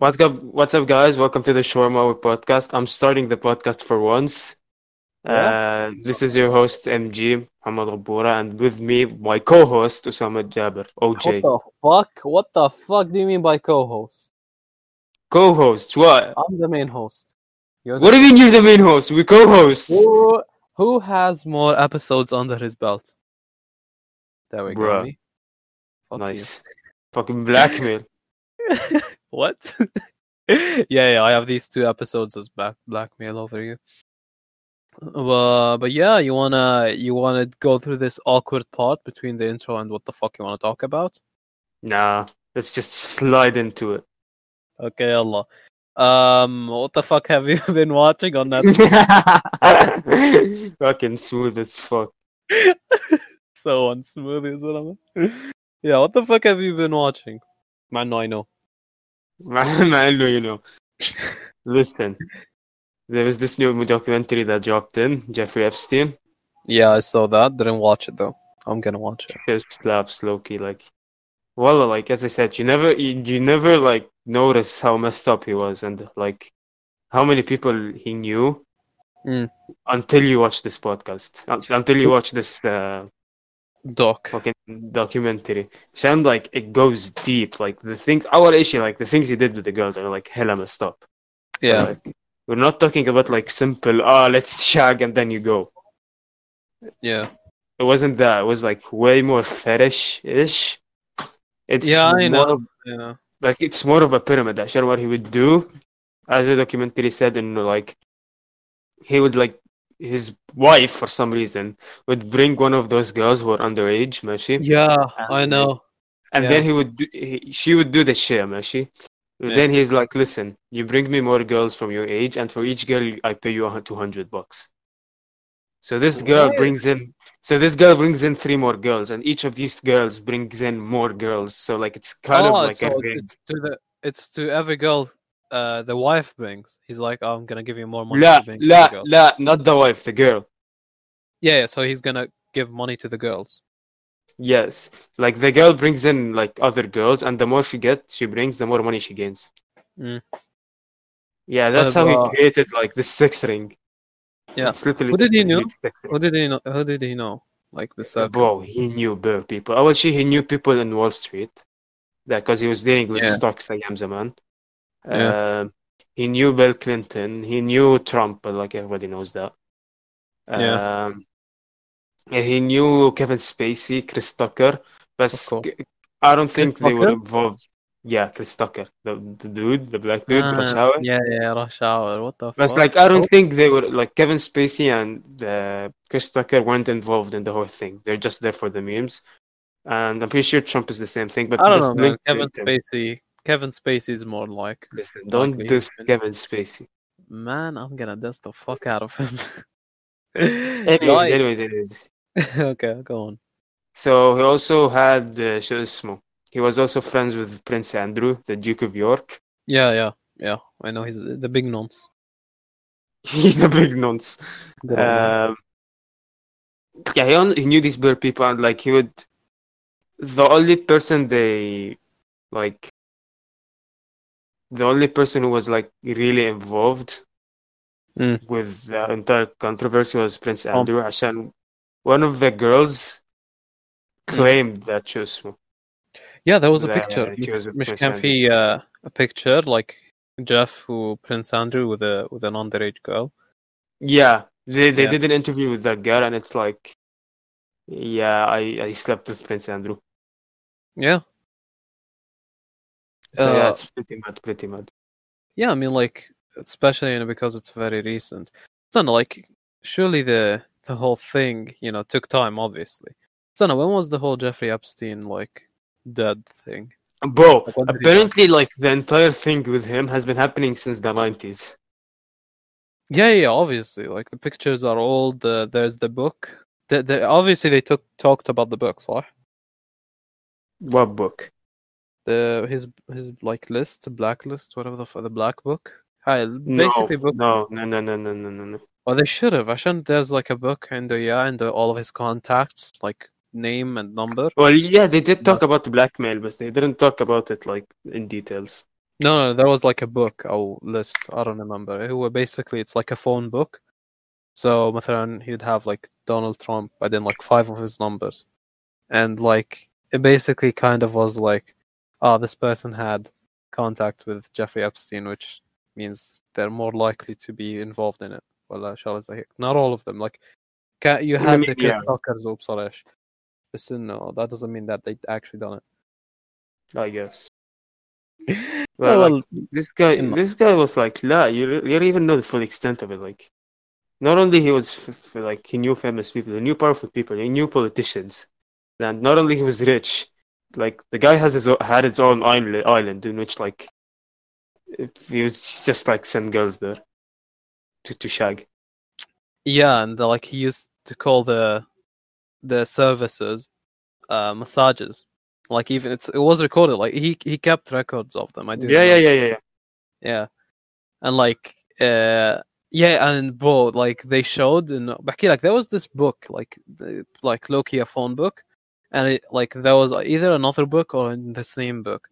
What's up, what's up, guys? Welcome to the Shawarma podcast. I'm starting the podcast for once. Uh, this is your host, MG, Muhammad Ghaboura, and with me, my co host, Usama Jaber, OJ. What the fuck? What the fuck do you mean by co-host? Co host, what? I'm the main host. The What do you mean you're the main host? We co hosts. who, who has more episodes under his belt? There we go. Bruh. Fuck you. Nice. Fucking blackmail. what? yeah, yeah, I have these two episodes as black blackmail over you. Uh, but yeah, you wanna you wanna go through this awkward part between the intro and what the fuck you wanna talk about? Nah, let's just slide into it. Okay, Allah. Um, what the fuck have you been watching on that? Fucking smooth as fuck. so unsmooth, isn't it? yeah, what the fuck have you been watching? Man, no, I know. Man, man, no, you know. Listen, there was this new documentary that dropped in, Jeffrey Epstein. Yeah, I saw that. Didn't watch it though. I'm gonna watch it. Just slaps Loki, like, well, like as I said, you never, you, you never like notice how messed up he was, and like how many people he knew Mm. until you watch this podcast, until you watch this uh, Doc. fucking documentary. sound like it goes deep. Like the things, our issue, like the things he did with the girls are like hella messed up. So, Yeah. like, we're not talking about like simple, ah, let's shag and then you go. Yeah. It wasn't that. It was like way more fetish-ish. It's Yeah, I know. of Yeah. like it's more of a pyramid. Actually, what he would do, as the documentary said, and like he would like his wife for some reason would bring one of those girls who are underage, Mashi, Yeah, I know. and yeah. then he would do, he, she would do the share, Mashi. Yeah. Then he's like, listen, you bring me more girls from your age, and for each girl I pay you two hundred bucks. So this girl What? brings in, so this girl brings in three more girls, and each of these girls brings in more girls. So like it's kind oh, of like it's, a it's to the it's to every girl uh the wife brings. He's like, oh, I'm gonna give you more money. La, to bring to la, the girl. la, not the wife, the girl. Yeah, yeah, so he's gonna give money to the girls. Yes, like the girl brings in like other girls, and the more she gets, she brings, the more money she gains. Mm. Yeah, that's But, how uh, he created like the sex ring. Yeah. It's literally Who did just he a know? huge sex ring. Who did he know? Who did he know? Like the circle. Bro, he knew bare people. Oh, well, she he knew people in Wall Street, because he was dealing with Yeah. stocks أيام زمان. Yeah. Um, he knew Bill Clinton. He knew Trump, like everybody knows that. Yeah. Um, and he knew Kevin Spacey, Chris Tucker, but. I don't think they were involved. Yeah, Chris Tucker, the, the dude, the black dude, Ah, Rush Hour. Yeah, yeah, rush hour. What the But fuck? like, I don't think they were like Kevin Spacey and uh, Chris Tucker weren't involved in the whole thing. They're just there for the memes. And I'm pretty sure Trump is the same thing. But I don't know, man. Kevin. Spacey. Kevin Spacey is more like. Listen, don't like diss Kevin Spacey. Man, I'm gonna diss the fuck out of him. anyways, like... anyways, anyways, okay, go on. So he also had uh, He was also friends with Prince Andrew, the Duke of York. Yeah, yeah, yeah. I know he's the big nonce. he's a big nonce. Um, yeah, he, only, he knew these people, and like he would. The only person they like the only person who was like really involved Mm. with the entire controversy was Prince Oh. Andrew. عشان one of the girls claimed that شو اسمه. yeah, there was a the- picture. she was with مش Prince كان في uh, a picture like Jeff who Prince Andrew with a with an underage girl. Yeah, they they Yeah. did an interview with that girl, and it's like, yeah, I I slept with Prince Andrew. Yeah, so yeah, Uh, it's pretty mad, pretty mad. yeah. I mean, like especially you know, because it's very recent. It's not like surely the the whole thing you know took time. Obviously, so no, when was the whole Jeffrey Epstein like dead thing? Bro, Like, when did he apparently, like the entire thing with him has been happening since the nineties. Yeah, yeah, obviously. Like the pictures are old. Uh, there's the book. The, the, obviously, they took talked about the book, صح? What book? The his his like list, blacklist, whatever the f- the black book. Hi, No, basically book. no, no, no, no, no, no, no, no. Well, they should have. عشان there's like a book and yeah, and all of his contacts, like name and number. Well, yeah, they did talk about the blackmail, but they didn't talk about it like in details. No, no, there was like a book or list. I don't remember. It was basically it's like a phone book. So, مثلا, he'd have like Donald Trump, but then like five of his numbers, and like it basically kind of was like, oh, this person had contact with Jeffrey Epstein, which means they're more likely to be involved in it. Well, shall I say, not all of them. Like, ca- you had the yeah. TikTokers وبصراحة. But no, that doesn't mean that they actually done it. I guess. Well, Well, like, this guy, in- this guy was like, la, you, re- you don't even know the full extent of it. Like, not only he was f- f- like he knew famous people, he knew powerful people, he knew politicians, and not only he was rich, like the guy has his had his own island, island in which like he was just like send girls there to to shag. Yeah, and the, like he used to call the the services uh massages. Like even it's it was recorded. Like he he kept records of them. I do. Yeah, yeah, yeah, yeah, yeah. yeah. And like uh yeah, and bro, like they showed in back like there was this book like the, like Loki a phone book, and it like there was either another book or in the same book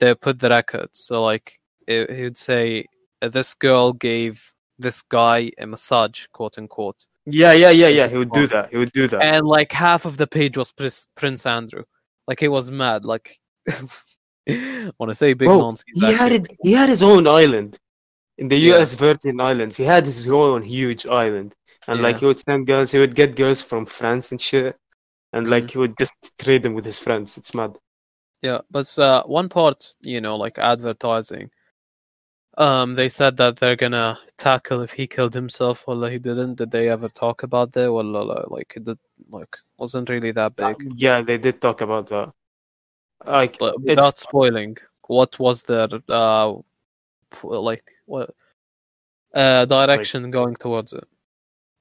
they put the records. So like it, he would say uh, this girl gave this guy a massage, quote unquote. Yeah, yeah, yeah, yeah. He would do that. He would do that. and like half of the page was Prince, Prince Andrew. Like he was mad. Like want to say big Bro, nonsense. he had it. He had his own island in the Yeah. U.S. Virgin Islands. He had his own huge island, and like he would send girls. He would get girls from France and shit, and like Mhm. he would just trade them with his friends. It's mad. Yeah, but uh, one part, you know, like advertising. Um, they said that they're gonna tackle if he killed himself or he didn't. Did they ever talk about that? Well, like it did, like wasn't really that big. Yeah, they did talk about that. Like but it's without spoiling, what was their uh, like what uh direction going towards it?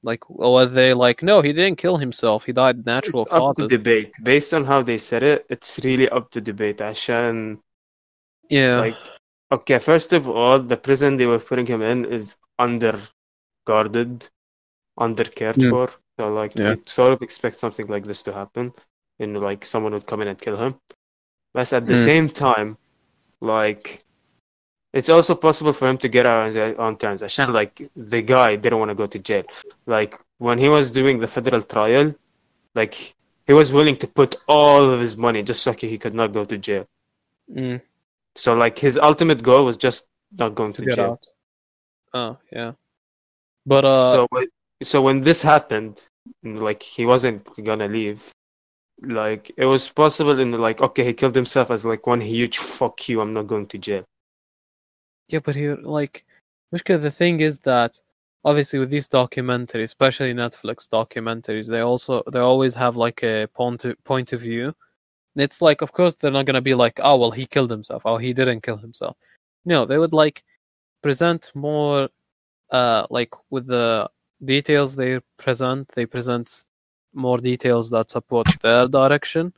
Like, or they like, no, he didn't kill himself. He died natural it's causes. Up to debate. Based on how they said it, it's really up to debate. Ashan. Yeah. Like, okay, first of all, the prison they were putting him in is under guarded, under cared mm. for. So, like, yeah. sort of expect something like this to happen, and like someone would come in and kill him. But at the mm. same time, like it's also possible for him to get out on terms. I terms. Like the guy didn't want to go to jail. Like when he was doing the federal trial, like he was willing to put all of his money just so he could not go to jail. Mm. So like his ultimate goal was just not going to, to jail. Out. Oh yeah, but uh. So so when this happened, like he wasn't gonna leave. Like it was possible in like okay he killed himself as like one huge fuck you I'm not going to jail. Yeah, but here, like, Mishka, the thing is that obviously with these documentaries, especially Netflix documentaries, they also they always have like a point of, point of view. And it's like, of course, they're not gonna be like, oh well, he killed himself, oh he didn't kill himself. No, they would like present more, uh, like with the details they present, they present more details that support their direction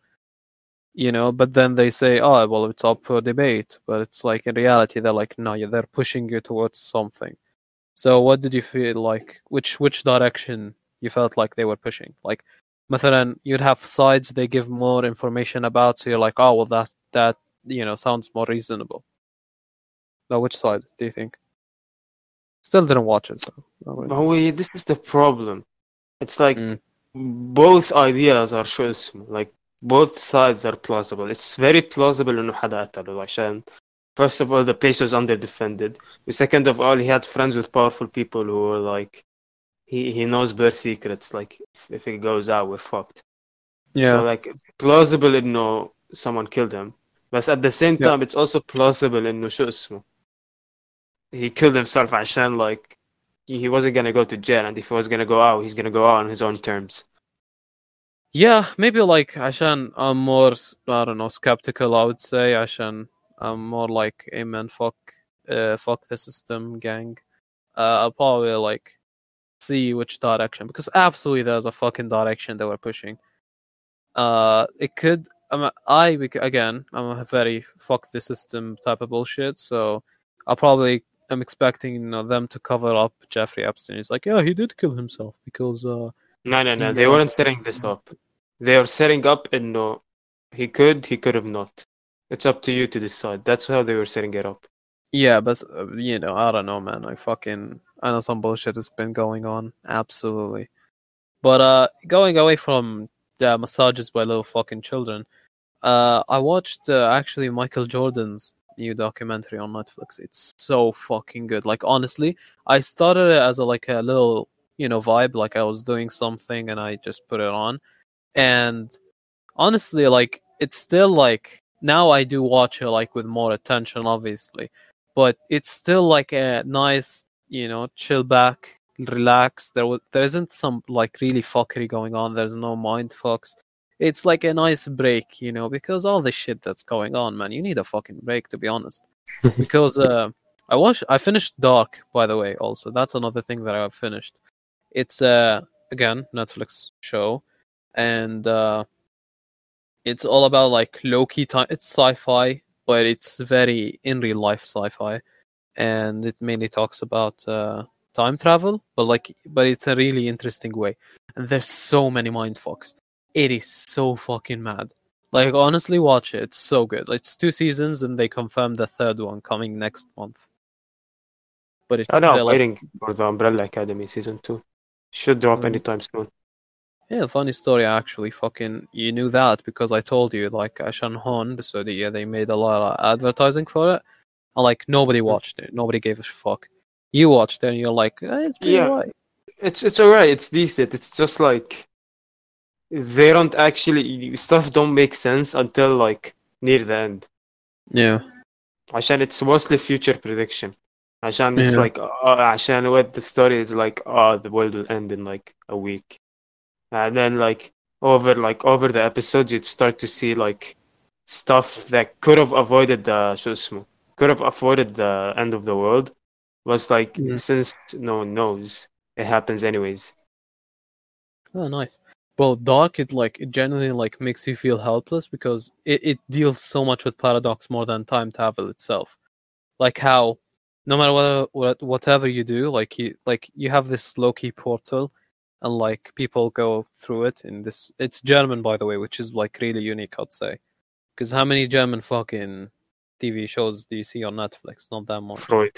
you know but then they say oh well it's up for debate but it's like in reality they're like no yeah, they're pushing you towards something so what did you feel like which which direction you felt like they were pushing like مثلا you'd have sides they give more information about so you're like oh well that that you know sounds more reasonable now which side do you think still didn't watch it so not really. But we, this is the problem. It's like Mm. both ideas are شو اسمه like both sides are plausible. It's very plausible إنه حدا قتله عشان first of all the place was under defended. Second of all he had friends with powerful people who were like he he knows their secrets. Like if, if it goes out we're fucked. yeah So like it's plausible إنه someone killed him. But at the same Yeah. time it's also plausible إنه شو اسمه he killed himself عشان like he he wasn't gonna go to jail and if he was gonna go out he's gonna go out on his own terms. yeah, maybe like Ashan, I'm more I don't know skeptical. I would say Ashan, I'm more like, hey man, fuck, uh, fuck the system, gang. Uh, I'll probably like see which direction because absolutely there's a fucking direction they were pushing. Uh, it could. I'm I again. I'm a very fuck the system type of bullshit. So I probably am expecting you know, them to cover up Jeffrey Epstein. He's like, yeah, he did kill himself because. Uh, no, no, no. They uh, weren't stirring this up. They are setting up in no. He could, he could have not. It's up to you to decide. That's how they were setting it up. Yeah, but uh, you know, I don't know, man. I fucking I know some bullshit has been going on. Absolutely. But uh, going away from the massages by little fucking children, uh, I watched uh, actually Michael Jordan's new documentary on Netflix. It's so fucking good. Like honestly, I started it as a like a little you know vibe, like I was doing something and I just put it on, and honestly, like it's still like now I do watch it like with more attention, obviously, but it's still like a nice you know chill back relax. There was there isn't some like really fuckery going on. There's no mind fucks. It's like a nice break you know because all the shit that's going on man you need a fucking break to be honest. Because uh i watched i finished dark by the way also. That's another thing that i've finished. It's uh again netflix show and uh it's all about like low-key time it's sci-fi but it's very in real life sci-fi and it mainly talks about uh, time travel, but like, but it's a really interesting way. And there's so many mind fucks. It is so fucking mad. Like, honestly, watch it. It's so good. It's two seasons, and they confirmed the third one coming next month. But it's I know, they're I'm like- waiting for the Umbrella Academy season two. Should drop Mm. anytime soon. Yeah, funny story actually. Fucking, you knew that because I told you. Like, Ashan Hon, so the, yeah, they made a lot of advertising for it, and like nobody watched it. Nobody gave a fuck. You watched it, and you're like, eh, it's pretty Yeah. alright. It's it's alright. It's decent. It's just like they don't actually stuff don't make sense until like near the end. Yeah. عشان it's mostly future prediction. عشان it's Yeah. like uh, عشان what the story is like oh the world will end in like a week. and then like over like over the episodes you'd start to see like stuff that could have avoided the could have avoided the end of the world. Was like since no one knows it happens anyways. Oh nice. Well dark it like it generally like makes you feel helpless because it, it deals so much with paradox more than time travel itself. Like how no matter what, what whatever you do like you like you have this low key portal and like people go through it in this. It's German, by the way, which is like really unique, I'd say. Because how many German fucking TV shows do you see on Netflix? Not that much. Freud.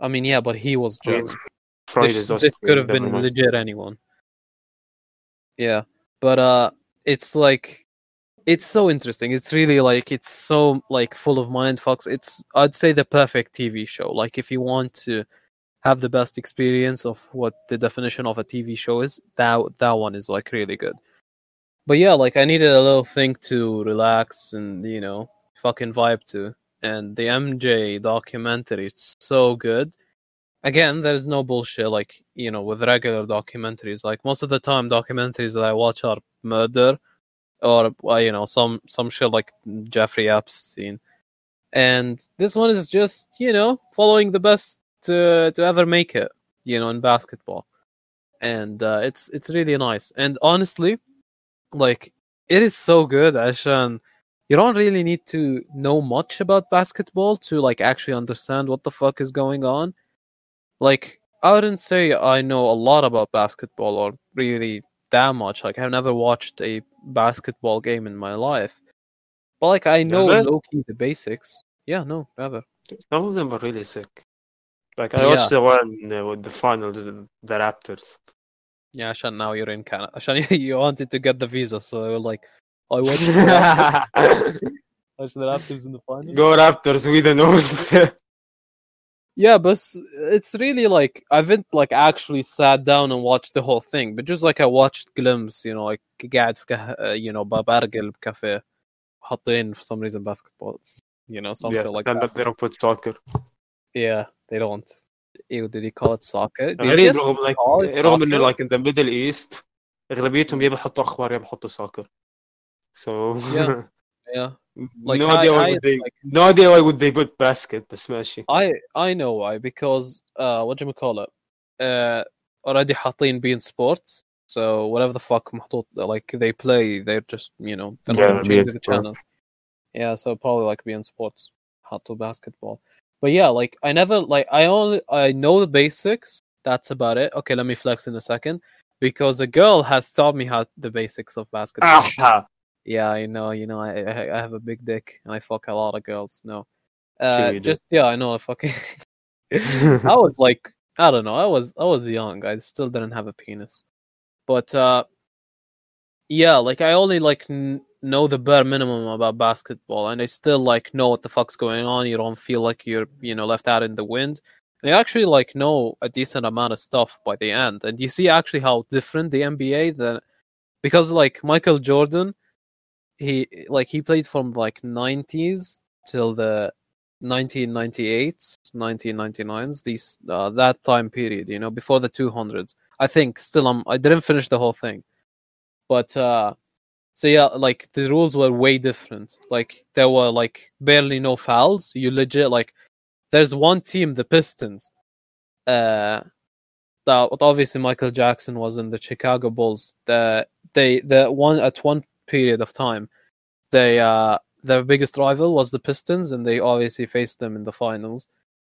I mean, yeah, but he was German. Freud this, is also this could have been legit anyone. Yeah, but uh, it's like it's so interesting. It's really like it's so like full of mind fucks. It's I'd say the perfect TV show. Like if you want to have the best experience of what the definition of a TV show is, that that one is like really good. But yeah, like I needed a little thing to relax and you know fucking vibe to. And the MJ documentary, it's so good again there's no bullshit like you know with regular documentaries like most of the time documentaries that i watch are murder or uh, you know some some shit like jeffrey epstein and this one is just you know following the best to, to ever make it you know in basketball and uh, it's it's really nice and honestly like it is so good ashan you don't really need to know much about basketball to like actually understand what the fuck is going on like I wouldn't say I know a lot about basketball or really that much. Like I've never watched a basketball game in my life, but like I know Never? low key the basics. Yeah, no, never. Some of them are really sick. Like I Yeah. watched the one uh, with the finals, the the Raptors. Yeah, Ashan, now you're in Canada. Ashan, you wanted to get the visa, so I was like, I watched the Raptors, Go watched the Raptors in the final. Raptors, we the North. Yeah, but s- it's really like I haven't like actually sat down and watched the whole thing, but just like I watched glimpse, you know, like قاعد في كه... uh, you know ببرجل بكافيه حاطين for some reason basketball, you know, something yes, like then, that. but they don't put soccer. Yeah, they don't. Ew, did he call it soccer? غريب رغم like رغم انه like in the middle east اغلبيتهم يا بيحطوا اخبار يا بيحطوا soccer. So yeah. Yeah. Like, no I, idea why I, would they like, no idea why would they put basket بس ماشي. I I know why because uh what do you call it? Uh already حاطين beIN sports so whatever the fuck محطوط like they play they're just you know they're yeah, the channel. Yeah, so probably like beIN sports حطوا basketball. But yeah, like I never like I only I know the basics. That's about it. Okay, let me flex in a second because a girl has taught me how the basics of basketball. Ah, Yeah, I know. You know, I, I I have a big dick and I fuck a lot of girls. No, Uh, Sure you do. just yeah, I know. I fucking. I was like, I don't know. I was I was young. I still didn't have a penis, but uh, yeah, like I only like n- know the bare minimum about basketball, and I still like know what the fuck's going on. You don't feel like you're you know left out in the wind. And actually like know a decent amount of stuff by the end, and you see actually how different the NBA than because like Michael Jordan, he like he played from like 90s till the 1998s 1999s these uh, that time period you know before the 200s i think still i'm i didn't finish the whole thing but uh so yeah like the rules were way different like there were like barely no fouls you legit like there's one team the pistons uh that obviously michael jackson was in the chicago bulls the they the one at one period of time they uh their biggest rival was the Pistons, and they obviously faced them in the finals.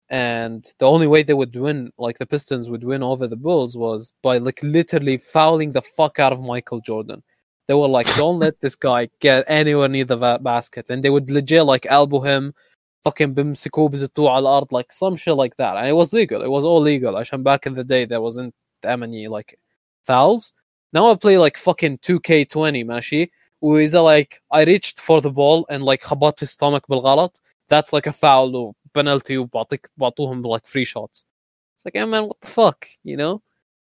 And the only way they would win, like the Pistons would win over the Bulls, was by like literally fouling the fuck out of Michael Jordan. They were like, "Don't let this guy get anywhere near the va- basket," and they would legit like elbow him, fucking بيمسكوه بزتوه على الأرض, like some shit like that. And it was legal. It was all legal. عشان back in the day there wasn't that many like fouls. Now I play like fucking 2K20 ماشي وإذا like I reached for the ball and like خبطت his stomach بالغلط that's like a foul or penalty وبعطيك بعطوهم like free shots it's like yeah man what the fuck you know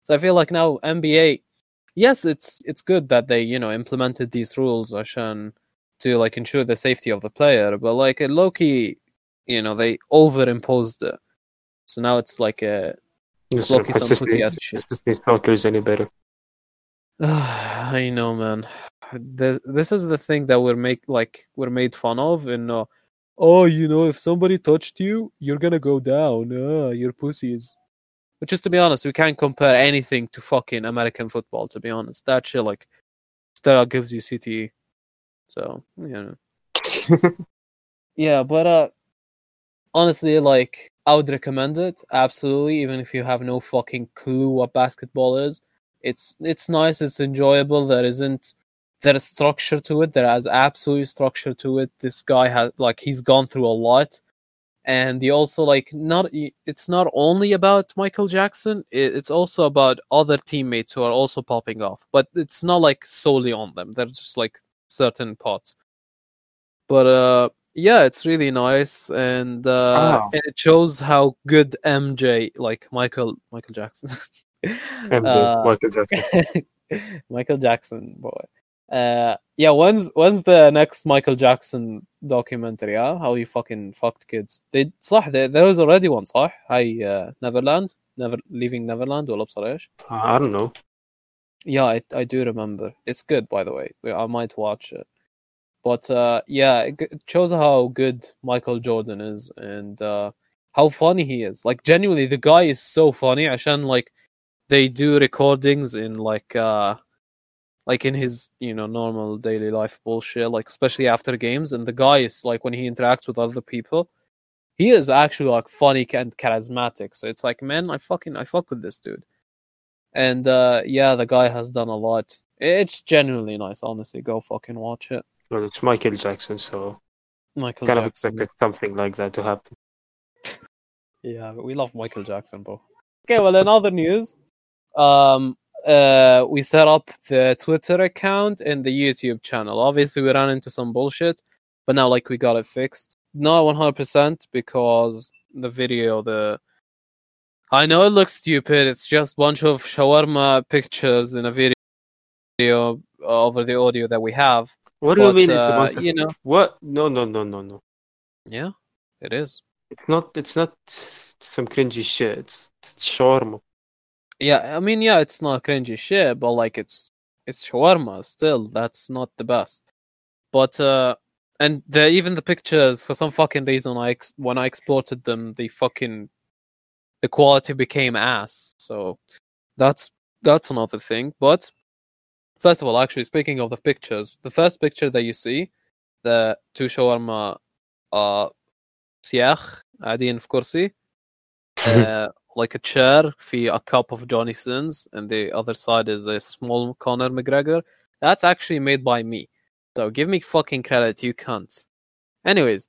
so I feel like now NBA yes, it's it's good that they you know implemented these rules, Ashan, to like ensure the safety of the player. But like Loki, you know, they overimposed it, so now it's like a it's Loki It's not goes any better. I know, man. This, this is the thing that we're make like we're made fun of, and uh, oh, you know, if somebody touched you, you're gonna go down. Uh, your pussy is but just to be honest, we can't compare anything to fucking American football. To be honest, that shit like still gives you CTE. So you know. Yeah, but uh honestly, like I would recommend it absolutely, even if you have no fucking clue what basketball is. It's it's nice, it's enjoyable. There isn't there is structure to it. There is absolutely structure to it. This guy has like he's gone through a lot, and he also like not it's not only about Michael Jackson. It's also about other teammates who are also popping off, but it's not like solely on them. They're just like certain parts. But uh yeah, it's really nice, and uh, Ah. and it shows how good MJ, like Michael Michael Jackson, MJ, Uh, Michael Jackson. Michael Jackson boy. Uh, yeah, when's when's the next Michael Jackson documentary? Huh? How he fucking fucked kids? They صح there, there was already one صح? هاي uh, Neverland, never leaving Neverland ولا بصر ايش؟ I don't know. Yeah, I, I do remember. It's good, by the way. I might watch it. But uh, yeah, it, g- it shows how good Michael Jordan is and uh, how funny he is. Like genuinely, the guy is so funny. عشان like they do recordings in like uh, like in his you know normal daily life bullshit. Like especially after games, and the guy is like when he interacts with other people, he is actually like funny and charismatic. So it's like, man, I fucking I fuck with this dude and uh yeah the guy has done a lot it's genuinely nice honestly go fucking watch it Well, it's Michael Jackson, so michael kind of expected something like that to happen. yeah we love michael jackson bro okay well in other news um uh we set up the twitter account and the youtube channel obviously we ran into some bullshit but now like we got it fixed not 100% because the video the i know it looks stupid it's just a bunch of shawarma pictures in a video over the audio that we have What do you mean it's a uh, monster? you know- What? No, no, no, no, no. yeah it is It's not. It's not some cringy shit. It's, it's shawarma. Yeah, I mean, yeah, it's not cringy shit, but like it's it's shawarma still. That's not the best. But uh and the, even the pictures for some fucking reason, I ex- when I exported them, the fucking the quality became ass. So that's that's another thing. But first of all, actually speaking of the pictures, the first picture that you see, the two shawarma uh siach, Adi and Fkursi, uh, like a chair في a cup of Johnny Sins and the other side is a small Conor McGregor. That's actually made by me. So give me fucking credit, you cunt. Anyways,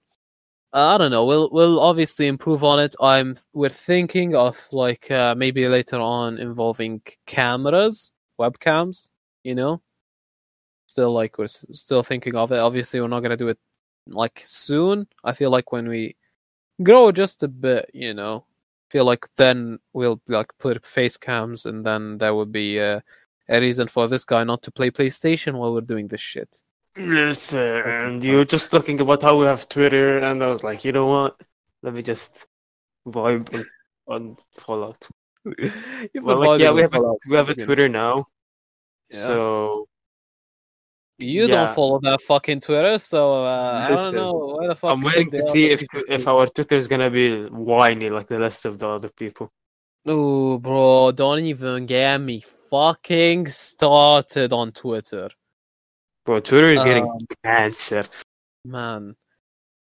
I don't know. We'll we'll obviously improve on it. I'm we're thinking of like uh, maybe later on involving cameras, webcams. You know, still like we're s- still thinking of it. Obviously, we're not gonna do it like soon. I feel like when we grow just a bit, you know, feel like then we'll like put face cams, and then there would be uh, a reason for this guy not to play PlayStation while we're doing this shit. Listen, you were just talking about how we have Twitter, and I was like, you know what? Let me just vibe on, Fallout. Well, like, yeah, we have a, we have a. Twitter now, Yeah. so You Yeah. don't follow that fucking Twitter, so uh, I don't know why the fuck. I'm waiting to see if be if our Twitter is gonna be whiny like the rest of the other people. Oh, bro, don't even get me fucking started on Twitter, Bro, Twitter is getting Um, cancer. man.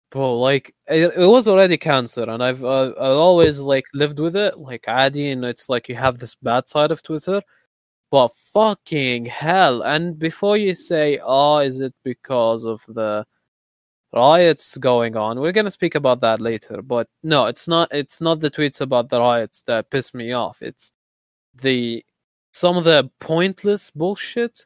Bro, like it, it was already cancer, and I've uh, I've always like lived with it, like Adi, and it's like you have this bad side of Twitter, but fucking hell! And before you say, "Oh, is it because of the riots going on?" We're gonna speak about that later, but no, it's not. It's not the tweets about the riots that piss me off. It's the some of the pointless bullshit,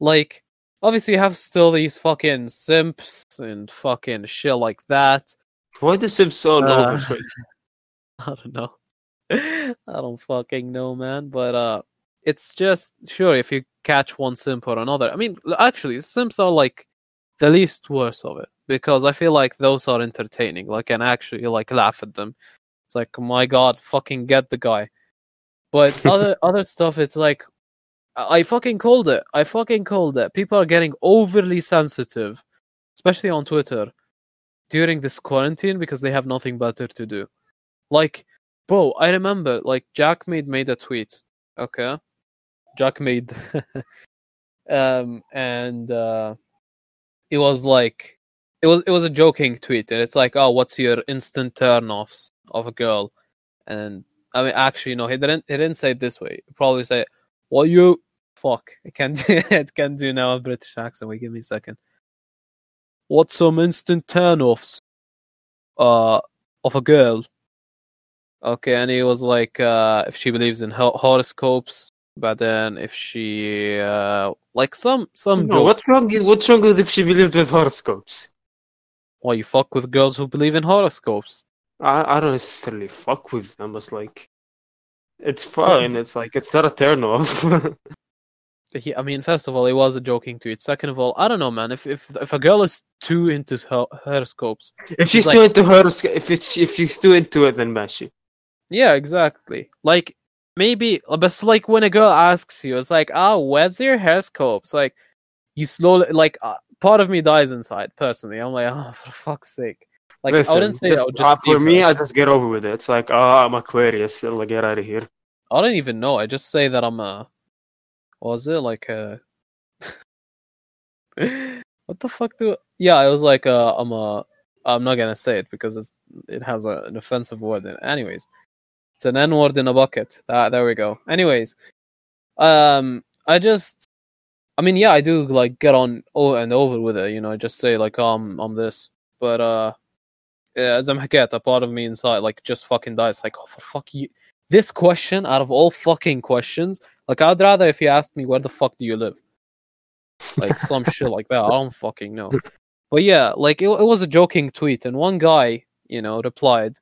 like obviously you have still these fucking simps and fucking shit like that. Why the Sims all Uh? I don't know. I don't fucking know, man. But uh, it's just sure if you catch one simp or another. I mean, actually, simps are like the least worst of it because I feel like those are entertaining. Like, and actually like laugh at them. It's like, oh my god, fucking get the guy. But other other stuff, it's like I I fucking called it. I fucking called it. People are getting overly sensitive, especially on Twitter, during this quarantine because they have nothing better to do. Like, bro, I remember like Jack made made a tweet. Okay, Jack made, um, and uh, it was like it was it was a joking tweet, and it's like, oh, what's your instant turn-offs of a girl? And I mean, actually, no, he didn't. He didn't say it this way. He probably say, "Well, you fuck." I can't. it can't do now a British accent. Wait, give me a second. What's some instant turn-offs? Uh, of a girl. Okay, and he was like, uh, if she believes in ho- horoscopes, but then if she, uh, like some some No, what's wrong? What's wrong with if she believed with horoscopes? Why you fuck with girls who believe in horoscopes? I I don't necessarily fuck with them. It's like it's fine. It's like it's not a turn off. I mean, first of all, it was a joking tweet. Second of all, I don't know, man. If if if a girl is too into ho- horoscopes, if she's Like- too into horoscope, if it's if she's too into it, then mashi. yeah, exactly. Like maybe, but it's like when a girl asks you, it's like, "Oh, where's your horoscope?" It's like you slowly, like, uh, part of me dies inside. Personally, I'm like, "Oh, for fuck's sake!" Like I Listen, wouldn't say just, I would just uh, for me. I just get over with it. It's like, oh, I'm Aquarius. Like, get out of here. I don't even know. I just say that I'm a. What was it like a? what the fuck do? Yeah, I was like, uh, I'm a. I'm not gonna say it because it's it has a, an offensive word in it. Anyways, it's an N word in a bucket. Ah, there we go. Anyways, um, I just, I mean, yeah, I do like get on over and over with it. You know, I just say like, oh, I'm, I'm this, but uh, yeah, as I'm get a part of me inside like just fucking dies. Like, oh, for fuck you. This question, out of all fucking questions, like I'd rather if you asked me where the fuck do you live, like some shit like that. I don't fucking know. But yeah, like it, it was a joking tweet, and one guy, you know, replied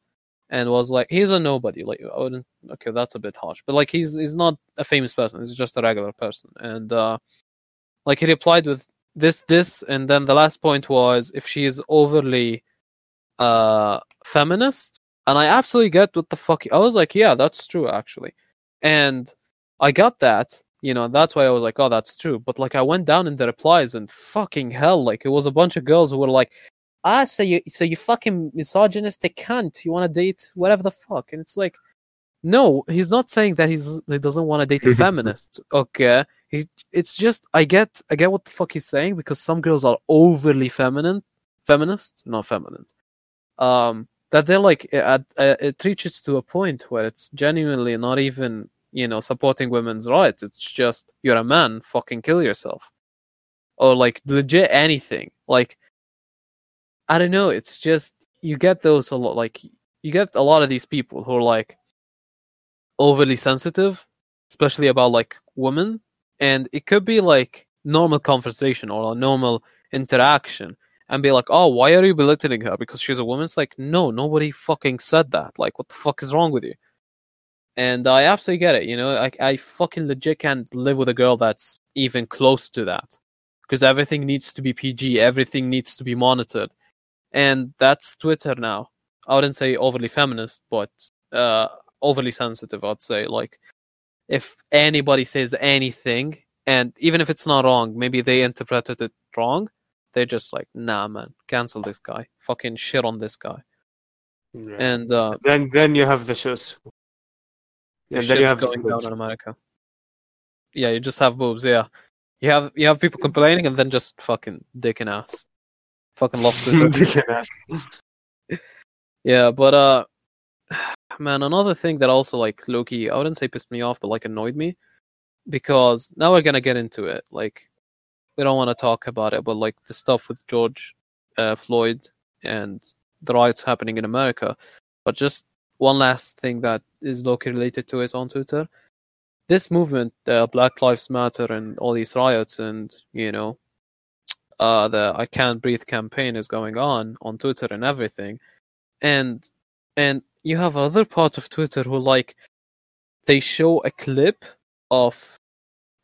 and was like, "He's a nobody." Like. Okay, that's a bit harsh, but like he's he's not a famous person. He's just a regular person, and uh like he replied with this this, and then the last point was if she is overly uh feminist, and I absolutely get what the fuck. I was like, yeah, that's true actually, and I got that. You know, that's why I was like, oh, that's true. But like, I went down in the replies, and fucking hell, like it was a bunch of girls who were like, ah, so you, so you fucking misogynistic cunt. You want to date whatever the fuck, and it's like, no, he's not saying that he's he doesn't want to date a feminist. Okay, he, it's just I get I get what the fuck he's saying because some girls are overly feminine, feminist, not feminine. Um, that they're like it, it reaches to a point where it's genuinely not even you know supporting women's rights. It's just you're a man, fucking kill yourself, or like legit anything. Like I don't know. It's just you get those a lot like you get a lot of these people who are like overly sensitive especially about like women and it could be like normal conversation or a normal interaction and be like oh why are you belittling her? Because she's a woman? It's like no nobody fucking said that. Like what the fuck is wrong with you? And i absolutely get it you know i, I fucking legit can't live with a girl that's even close to that because everything needs to be pg everything needs to be monitored and that's twitter now i wouldn't say overly feminist but uh overly sensitive i'd say like if anybody says anything and even if it's not wrong maybe they interpreted it wrong they're just like nah man cancel this guy fucking shit on this guy Yeah. and uh then then you have the shows. the And then you have the going down in America. Yeah, you just have boobs. Yeah, you have you have people complaining and then just fucking dick and ass. Fucking love Twitter. Dick and ass. yeah, but uh, man, another thing that also like Loki, I wouldn't say pissed me off, but like annoyed me, because now we're gonna get into it. Like, we don't want to talk about it, but like the stuff with George uh, Floyd and the riots happening in America. But just one last thing that is Loki related to it on Twitter. This movement, uh, Black Lives Matter, and all these riots, and you know, uh, the I Can't Breathe campaign is going on on Twitter and everything, and and you have other parts of Twitter who like they show a clip of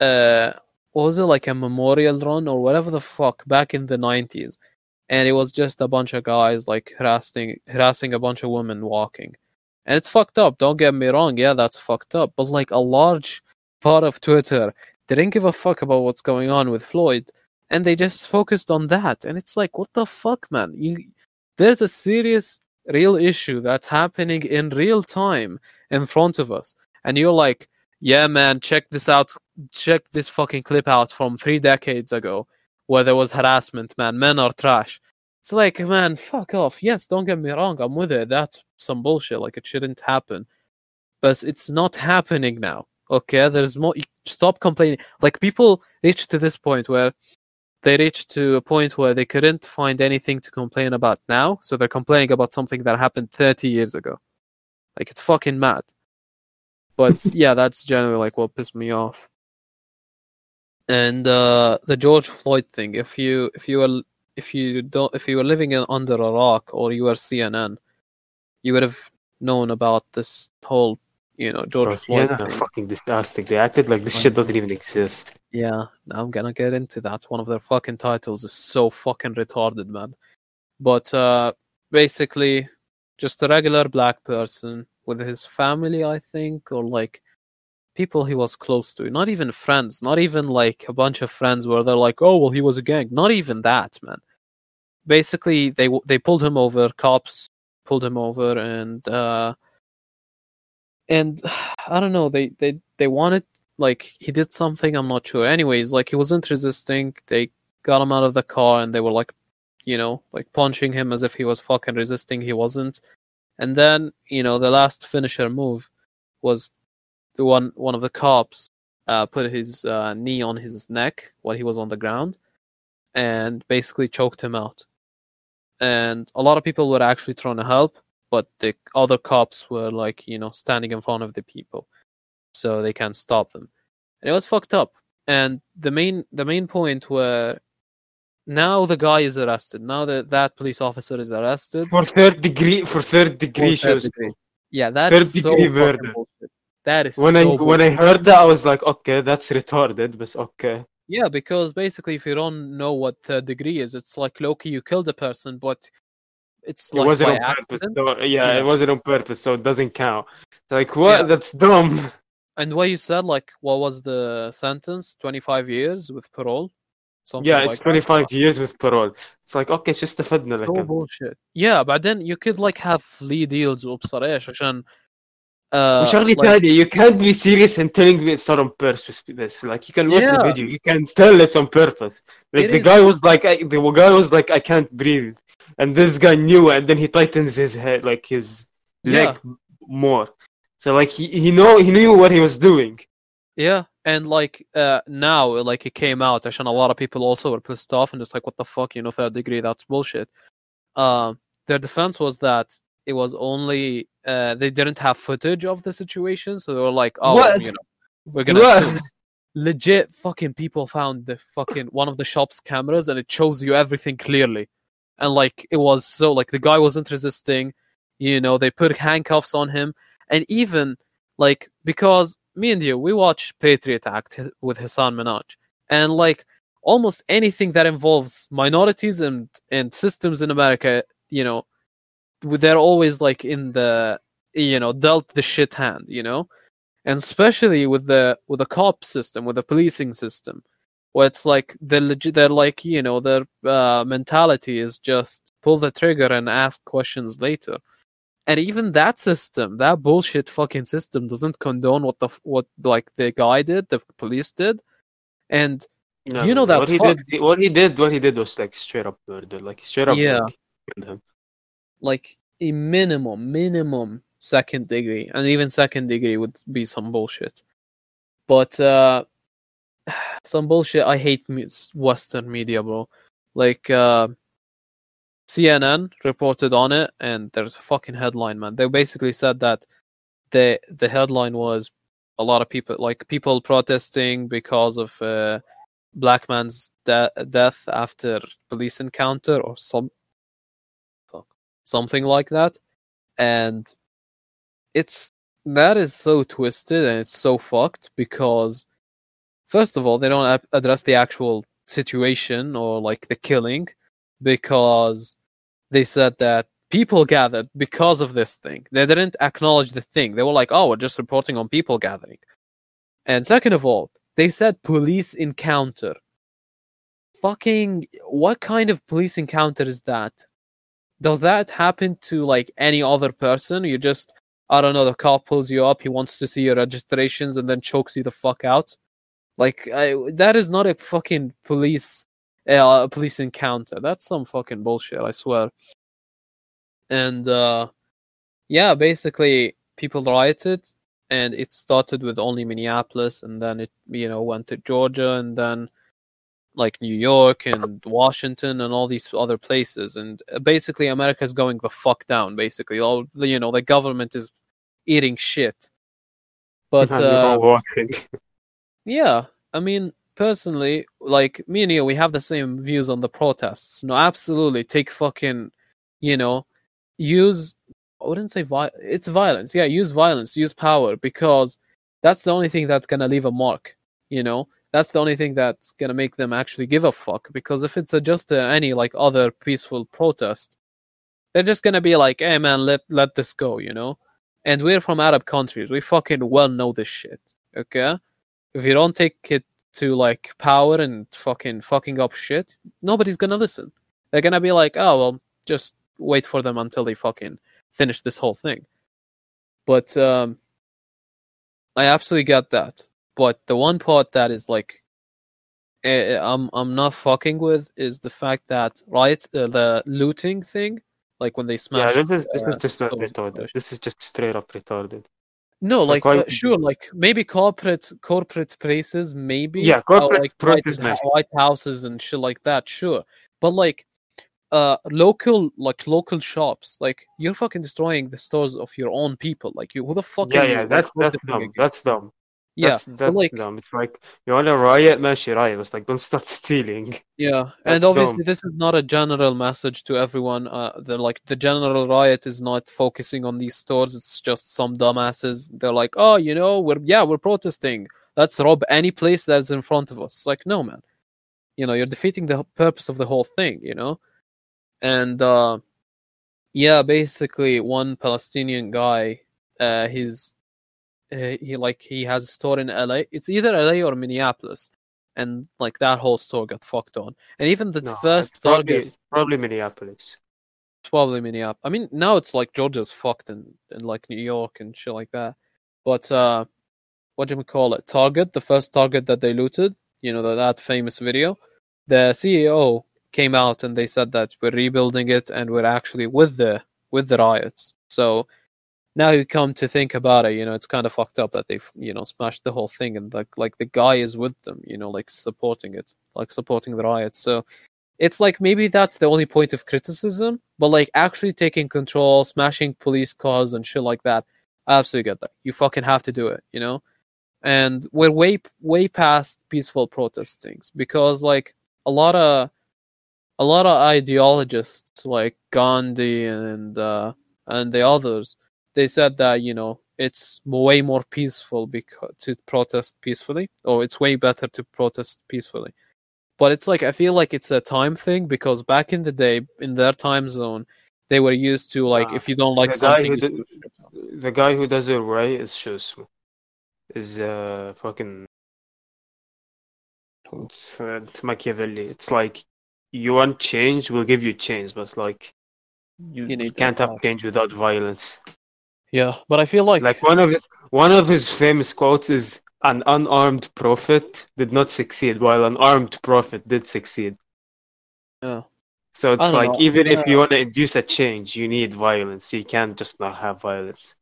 uh was it like a memorial run or whatever the fuck back in the 90s and it was just a bunch of guys like harassing harassing a bunch of women walking. And it's fucked up don't get me wrong yeah that's fucked up. But like a large part of twitter didn't give a fuck about what's going on with floyd and they just focused on that. And it's like what the fuck man? You there's a serious real issue that's happening in real time in front of us. And you're like yeah man check this out check this fucking clip out from three decades ago where there was harassment man. Men are trash. It's like man fuck off. Yes don't get me wrong. I'm with it. That's some bullshit. Like it shouldn't happen. But it's not happening now. Okay? There's more stop complaining. Like people reach to this point where they reached to a point where they couldn't find anything to complain about now so they're complaining about something that happened 30 years ago. Like it's fucking mad. But yeah that's generally like what pissed me off. And uh the george floyd thing if you if you were if you don't if you were living in, under a rock or you were cnn you would have known about this whole you know george Bro, floyd yeah, fucking disgusting. They acted like this shit doesn't even exist. Yeah, I'm gonna get into that. One of their fucking titles is so fucking retarded, man. But uh basically just a regular black person with his family, I think, or like people he was close to. Not even friends, not even like a bunch of friends where they're like, "Oh, well, he was a gang." Not even that, man. Basically, they they pulled him over. Cops pulled him over, and uh and I don't know. They they they wanted like he did something. I'm not sure. Anyways, like he wasn't resisting. They got him out of the car, and they were like, you know, like punching him as if he was fucking resisting. He wasn't. And then you know the last finisher move was the one one of the cops uh, put his uh, knee on his neck while he was on the ground, and basically choked him out. And a lot of people were actually trying to help, but the other cops were like, you know, standing in front of the people, so they can't stop them. And it was fucked up. And the main the main point where now the guy is arrested. Now that that police officer is arrested. For third degree, for third degree for third shows. degree. Yeah, that's Third so degree murder. That is When so I bullshit. when I heard that, I was like, okay, that's retarded, but okay. Yeah, because basically, if you don't know what third degree is, it's like Loki, you killed a person, but it's It like wasn't by on purpose. accident. So, yeah, Yeah. it wasn't on purpose, so it doesn't count. Like what? Yeah. That's dumb. And what you said, like, what was the sentence? Twenty-five years with parole. Something Yeah, like it's that. 25 years with parole. It's like okay, just استفدنا So لك. bullshit. Yeah, but then you could like have plea deals وابصر ايش عشان uh, وشغلة like, ثانية, you can't be serious and telling me it's not on purpose. This, like you can watch the Yeah. video, you can tell it's on purpose. Like It the is. guy was like, I, the guy was like, I can't breathe, and this guy knew, and then he tightens his head, like his leg more. So like he he know he knew what he was doing. Yeah, and like uh now, like it came out, عشان a lot of people also were pissed off and it's like, what the fuck, you know, third degree, that's bullshit. Um, their defense was that it was only uh, they didn't have footage of the situation, so they were like, "Oh, What? you know, we're gonna." Legit, fucking people found the fucking one of the shop's cameras, and it shows you everything clearly. And like, it was so like the guy wasn't resisting. You know, they put handcuffs on him, and even like because me and you, we watch Patriot Act with Hasan Minhaj, and like almost anything that involves minorities and and systems in America, you know, they're always like in the you know dealt the shit hand, you know, and especially with the with the cop system, with the policing system, where it's like they're legit, they're like you know their uh, mentality is just pull the trigger and ask questions later. And even that system, that bullshit fucking system, doesn't condone what the what like the guy did, the police did, and No, You know that what he fuck- did. What he did. What he did was like straight up murder. Like straight up. Yeah. Like, killed him. Like a minimum, minimum second degree, and even second degree would be some bullshit. But uh, some bullshit. I hate Western media, bro. Like uh, CNN reported on it, and there's a fucking headline, man. They basically said that the the headline was a lot of people, like people protesting because of uh, black man's de- death after police encounter or some something like that, and it's that is so twisted and it's so fucked because first of all they don't address the actual situation or like the killing because they said that people gathered because of this thing. They didn't acknowledge the thing. They were like, "Oh, we're just reporting on people gathering." And second of all, they said police encounter. Fucking what kind of police encounter is that? Does that happen to like any other person? You just I don't know, the cop pulls you up, he wants to see your registrations and then chokes you the fuck out. Like I, that is not a fucking police uh, police encounter. That's some fucking bullshit, I swear. And uh yeah, basically people rioted and it started with only Minneapolis and then it you know went to Georgia and then like New York and Washington and all these other places and basically, America is going the fuck down basically all the- you know the government is eating shit but uh, we're all watching. yeah, I mean, personally, like me and you, we have the same views on the protests. No, absolutely, take fucking, you know, use. I wouldn't say vi- It's violence. Yeah, use violence, use power, because that's the only thing that's gonna leave a mark. You know, that's the only thing that's gonna make them actually give a fuck. Because if it's a, just a, any like other peaceful protest, they're just gonna be like, "Hey, man, let let this go," you know. And we're from Arab countries. We fucking well know this shit. Okay if you don't take it to like power and fucking fucking up shit, nobody's gonna listen. They're gonna be like, oh well, just wait for them until they fucking finish this whole thing. But um, I absolutely get that. But the one part that is like, eh, I'm I'm not fucking with is the fact that right uh, the looting thing, like when they smash. yeah, this is this uh, is just not retarded. This is just straight up retarded. No, It's like, like, why uh, sure, like maybe corporate corporate places, maybe Yeah, uh, corporate like places, White. White houses and shit like that, sure. But like, uh, local like local shops, like you're fucking destroying the stores of your own people. Like, you who the fuck Yeah, are you? yeah, like, that's that's dumb. That's dumb. Yeah, That's that's like, dumb. It's like you want to riot, man. She riot. It's like don't start stealing. Yeah, That's and obviously dumb. this is not a general message to everyone. Uh, the like the general riot is not focusing on these stores. It's just some dumbasses. They're like, oh, you know, we're yeah, we're protesting. Let's rob any place that's in front of us. It's like, no, man. You know, you're defeating the purpose of the whole thing. You know, and uh, yeah, basically, one Palestinian guy, uh, he's uh, he like he has a store in LA. It's either LA or Minneapolis, and like that whole store got fucked on. And even the No, first probably target, it's probably Minneapolis. probably Minneapolis. I mean, now it's like Georgia's fucked and and like New York and shit like that. But uh, what do we call it? Target, the first Target that they looted. You know that, that famous video. The CEO came out and they said that we're rebuilding it and we're actually with the with the riots. So now you come to think about it, you know, it's kind of fucked up that they've you know smashed the whole thing and like like the guy is with them, you know, like supporting it, like supporting the riots. So it's like maybe that's the only point of criticism, but like actually taking control, smashing police cars and shit like that, I absolutely get that. You fucking have to do it, you know? And we're way way past peaceful protesting because like a lot of a lot of ideologists like Gandhi and uh, and the others, they said that you know it's way more peaceful because to protest peacefully or it's way better to protest peacefully. But it's like i feel like it's a time thing because back in the day in their time zone they were used to like ah, if you don't like the something guy do, the guy who does it right is just is uh fucking it's, uh, it's machiavelli. It's like you want change we'll give you change but it's like you, you, you can't have change without violence yeah, but I feel like, Like one of his one of his famous quotes is an unarmed prophet did not succeed, while an armed prophet did succeed. yeah, So it's like know, even if uh, you want to induce a change, you need violence. You can't just not have violence.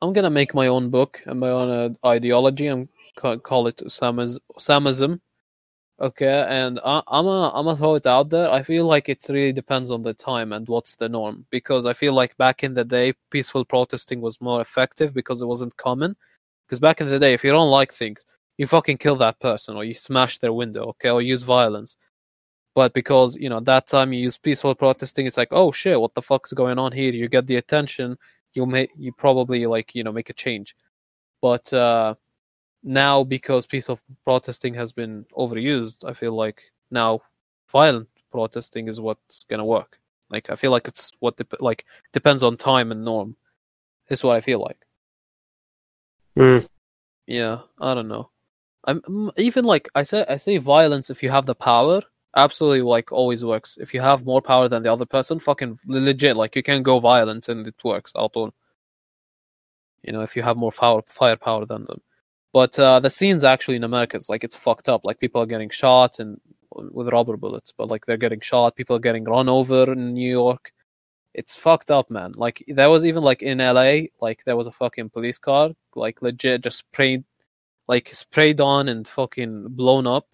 I'm gonna make my own book and my own uh, ideology and ca- call it Osama's Osamism. Okay, and I, I'm a I'm gonna throw it out there. I feel like it really depends on the time and what's the norm because I feel like back in the day, peaceful protesting was more effective because it wasn't common. Because back in the day, if you don't like things, you fucking kill that person or you smash their window, okay, or use violence. But because you know that time you use peaceful protesting, it's like, oh shit, what the fuck's going on here? You get the attention, you may you probably like you know make a change but uh now because peaceful protesting has been overused i feel like now violent protesting is what's gonna work. Like i feel like it's what dep- like depends on time and norm is what i feel like. Mm. yeah i don't know. I'm even like i say i say violence if you have the power absolutely like always works. If you have more power than the other person fucking legit like you can go violent and it works out all you know if you have more fire firepower than them but uh the scenes actually in america is like it's fucked up. Like people are getting shot and with rubber bullets but like they're getting shot people are getting run over in new york. It's fucked up man. Like there was even like in la like there was a fucking police car like legit just sprayed like sprayed on and fucking blown up.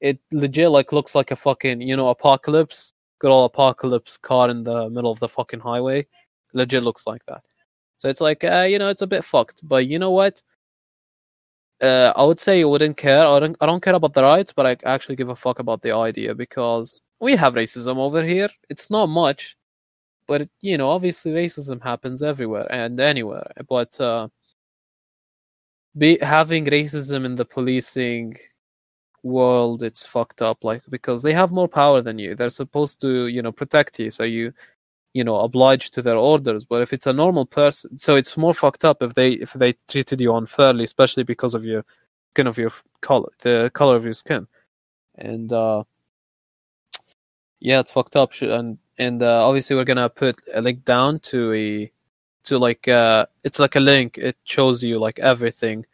It legit like looks like a fucking you know apocalypse. Good old apocalypse car in the middle of the fucking highway. Legit looks like that. So it's like uh, you know it's a bit fucked. But you know what uh, I would say I wouldn't care. I don't, I don't care about the rights, but I actually give a fuck about the idea because we have racism over here. It's not much, but it, you know, obviously racism happens everywhere and anywhere. But uh, be having racism in the policing world, it's fucked up. Like because they have more power than you. They're supposed to, you know, protect you. So you, you know, obliged to their orders. But if it's a normal person, so it's more fucked up if they if they treated you unfairly, especially because of your skin of your color, the color of your skin, and uh, yeah, it's fucked up. And and uh, obviously we're gonna put a link down to a to like uh, it's like a link. It shows you like everything.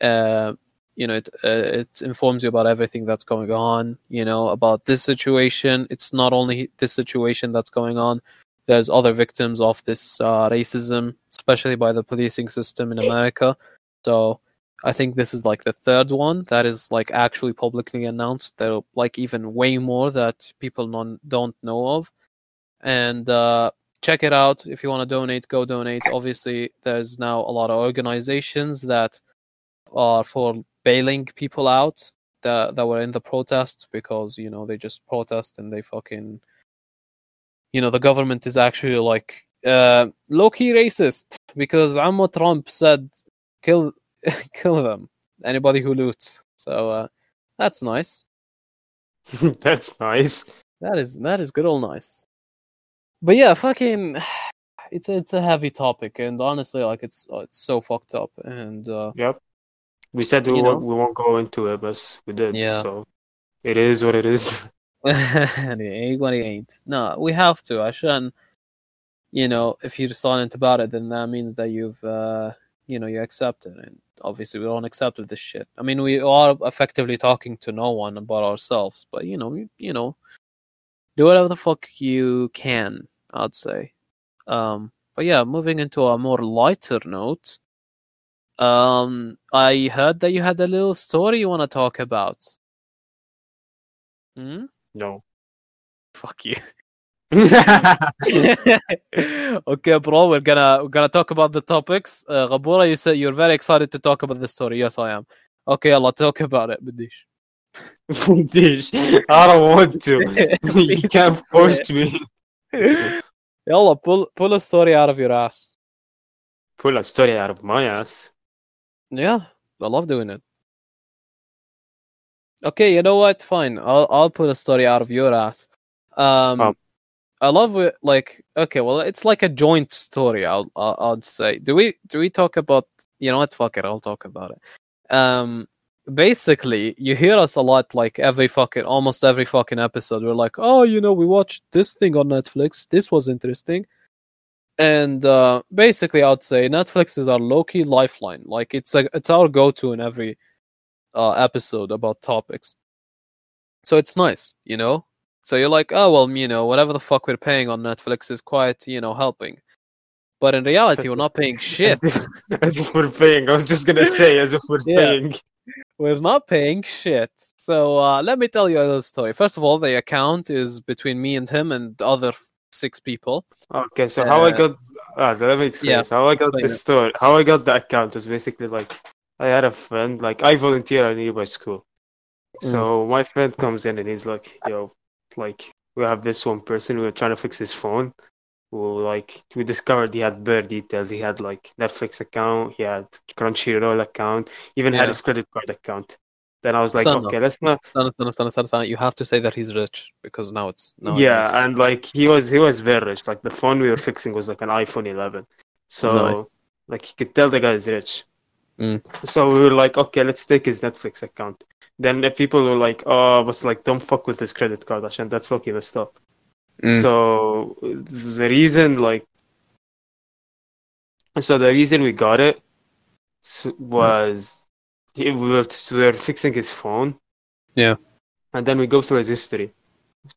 Uh, you know, it uh, it informs you about everything that's going on. You know about this situation. It's not only this situation that's going on there's other victims of this uh, racism, especially by the policing system in America. So I think this is like the third one that is like actually publicly announced. There are like even way more that people non- don't know of. And uh, check it out if you want to donate. Go donate. Obviously, there's now a lot of organizations that are for bailing people out that that were in the protests because you know they just protest and they fucking you know the government is actually like uh, low key racist because Ammo Trump said kill kill them anybody who loots. So uh, that's nice. That's nice. That is that is good old nice. But yeah, fucking, it's a, it's a heavy topic, and honestly, like it's uh, it's so fucked up, and uh, Yep. We said we won't, know? we won't go into it, but we did. Yeah. So it is what it is. anybody ain't. No, we have to. I shouldn't. You know, if you're silent about it, then that means that you've, uh, you know, you accept it, and obviously we don't accept this shit. I mean, we are effectively talking to no one about ourselves, but you know, you know, do whatever the fuck you can. I'd say. Um, but yeah, moving into a more lighter note. Um, I heard that you had a little story you want to talk about. Hmm? No. Fuck you. okay, bro. We're gonna we're gonna talk about the topics. Uh, Gabura, you said you're very excited to talk about the story. Yes, I am. Okay, Allah, talk about it, Bidish. Bidish, I don't want to. you can't force me. Yalla, pull pull a story out of your ass. Pull a story out of my ass. Yeah, I love doing it. Okay, you know what? Fine, I'll I'll put a story out of your ass. Um, Um. I love it. Like, okay, well, it's like a joint story. I'll, I'll I'll say. Do we do we talk about? You know what? Fuck it. I'll talk about it. Um, basically, you hear us a lot. Like every fucking, almost every fucking episode, we're like, oh, you know, we watched this thing on Netflix. This was interesting. And uh, basically, I'd say Netflix is our low key lifeline. Like it's like it's our go to in every uh, episode about topics. So it's nice, you know. So you're like, oh well, you know, whatever the fuck we're paying on Netflix is quite, you know, helping. But in reality, we're not paying shit. As if, as if we're paying. I was just gonna say, as if we're Yeah. paying. We're not paying shit. So uh, let me tell you a little story. First of all, the account is between me and him and the other six people. Okay, so how I Uh, got ah, so let me explain. yeah, so how I got the story, how I got the account was basically like I had a friend, like I volunteer at nearby school. Mm. So my friend comes in and he's like, "Yo, like we have this one person who are trying to fix his phone. Who like we discovered he had bare details. He had like Netflix account, he had Crunchyroll account, even had his credit card account. Then I was like, Son okay, let's not sana, sana, sana. You have to say that he's rich because now it's now yeah, makes- and like he was he was very rich. Like the phone we were fixing was like an iPhone 11, so Nice. like you could tell the guy is rich. Mm. So we were like, okay, let's take his Netflix account. Then the people were like, oh, was like, don't fuck with his credit card, and that's okay, let's stop. Mm. So the reason like, so the reason we got it was he, we were we were fixing his phone. Yeah. And then we go through his history,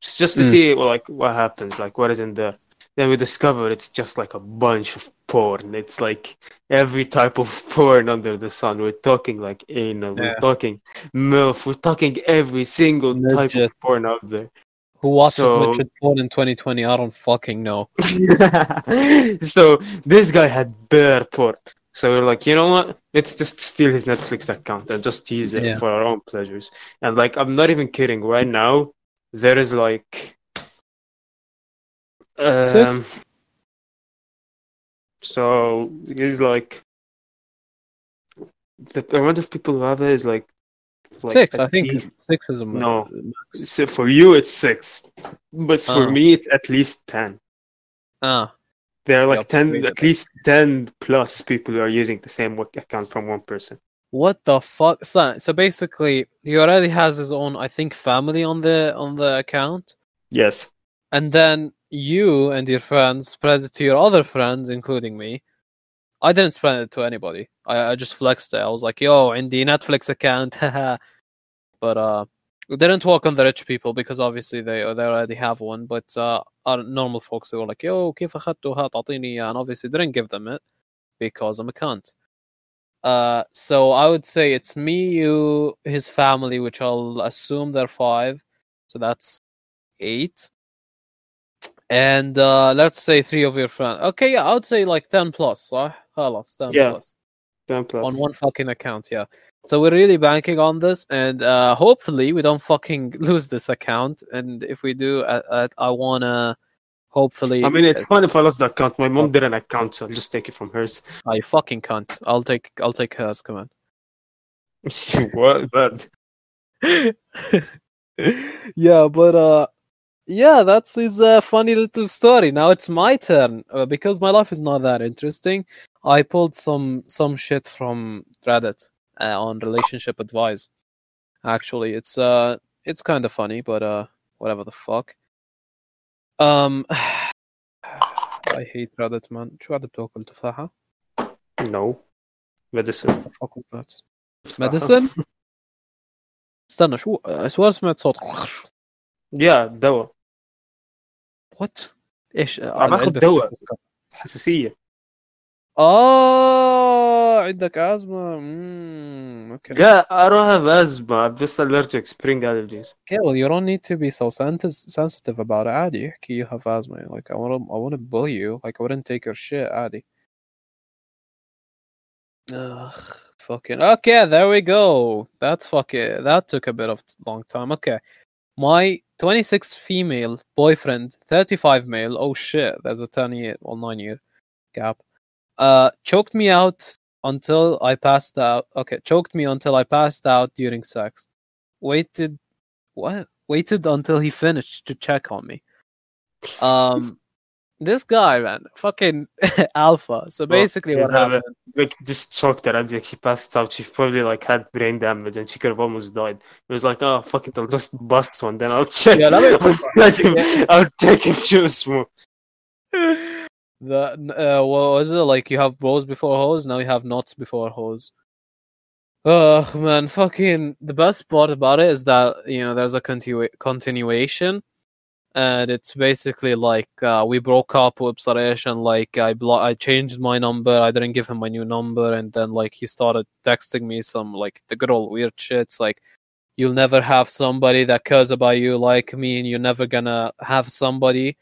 just just to Mm. see well, like what happens, like what is in there. Then we discover it's just like a bunch of porn. It's like every type of porn under the sun. We're talking like anal, Yeah. we're talking MILF, we're talking every single type of porn out there. Who watches So- porn in 2020? I don't fucking know. so this guy had bare porn. So we're like, you know what? Let's just steal his Netflix account and just use it Yeah. for our own pleasures. And like, I'm not even kidding. Right now, there is like? Um, so it's like the amount of people who have it is like, like six, I think. least- Six is a No. so for you it's six, but for Oh. me it's at least ten. Ah, There are like Yeah, 10, at least 10 plus people who are using the same work account from one person. what the fuck? So, so basically, he already has his own, I think, family on the on the account, Yes. and then you and your friends spread it to your other friends, including me. I didn't spread it to anybody. I, I just flexed it. I was like, "Yo, in the Netflix account," haha. but uh, it didn't work on the rich people because obviously they they already have one. But uh, our normal folks they were like, "Yo, كيف أخذتوا تعطيني إياه?" and obviously didn't give them it because I'm a cunt. Uh, so I would say it's me, you, his family, which I'll assume they're five, so that's eight, and uh, let's say three of your friends. Okay, yeah, I would say like ten plus. صح? خلاص, ten Yeah. plus 10 plus. on one fucking account. Yeah. So we're really banking on this, and uh, hopefully we don't fucking lose this account. And if we do, I, I, I wanna hopefully. I mean, it's fine if I lost the account. My mom did an account, so I'll just take it from hers. I fucking can't. I'll take. I'll take hers. Come on. what? But yeah, but uh, yeah, that's his uh, funny little story. Now it's my turn uh, because my life is not that interesting. I pulled some some shit from Reddit uh, on relationship advice. Actually, it's uh, it's kind of funny, but uh, whatever the fuck. Um, I hate Reddit, man. شو قاعد بتاكل تفاحة؟ no. Medicine. What the fuck was that? Medicine؟ استنى شو I swear سمعت صوت Yeah, دواء. What؟ ايش؟ عم باخذ العلبة دواء. فيها حساسية. اه عندك asthma mm, okay Yeah, I don't have asthma. I'm just allergic spring allergies. okay well you don't need to be so sens- sensitive about it عادي احكي you have asthma like I want to I want to bully you like I wouldn't take your shit عادي Ugh, fucking okay there we go that's fucking that took a bit of long time okay my 26 female boyfriend 35 male oh shit there's a 10 year or 9 year gap uh choked me out until I passed out. Okay, choked me until I passed out during sex. Waited, what? Waited until he finished to check on me. Um, this guy, man, fucking alpha. So basically, what he's having- happened? Like just choked her like she passed out. She probably like had brain damage and she could have almost died. It was like, oh fuck it, I'll just bust one, then I'll check. Yeah, I'll check if, Yeah. I'll check if she was smooth. the uh, what was it like? You have bros before hoes. Now you have knots before hoes. Ugh, man, fucking. The best part about it is that you know there's a continu- continuation, and it's basically like uh, we broke up with Saresh, and like I blo- I changed my number. I didn't give him my new number, and then like he started texting me some like the good old weird shits like. You'll never have somebody that cares about you like me, and you're never gonna have somebody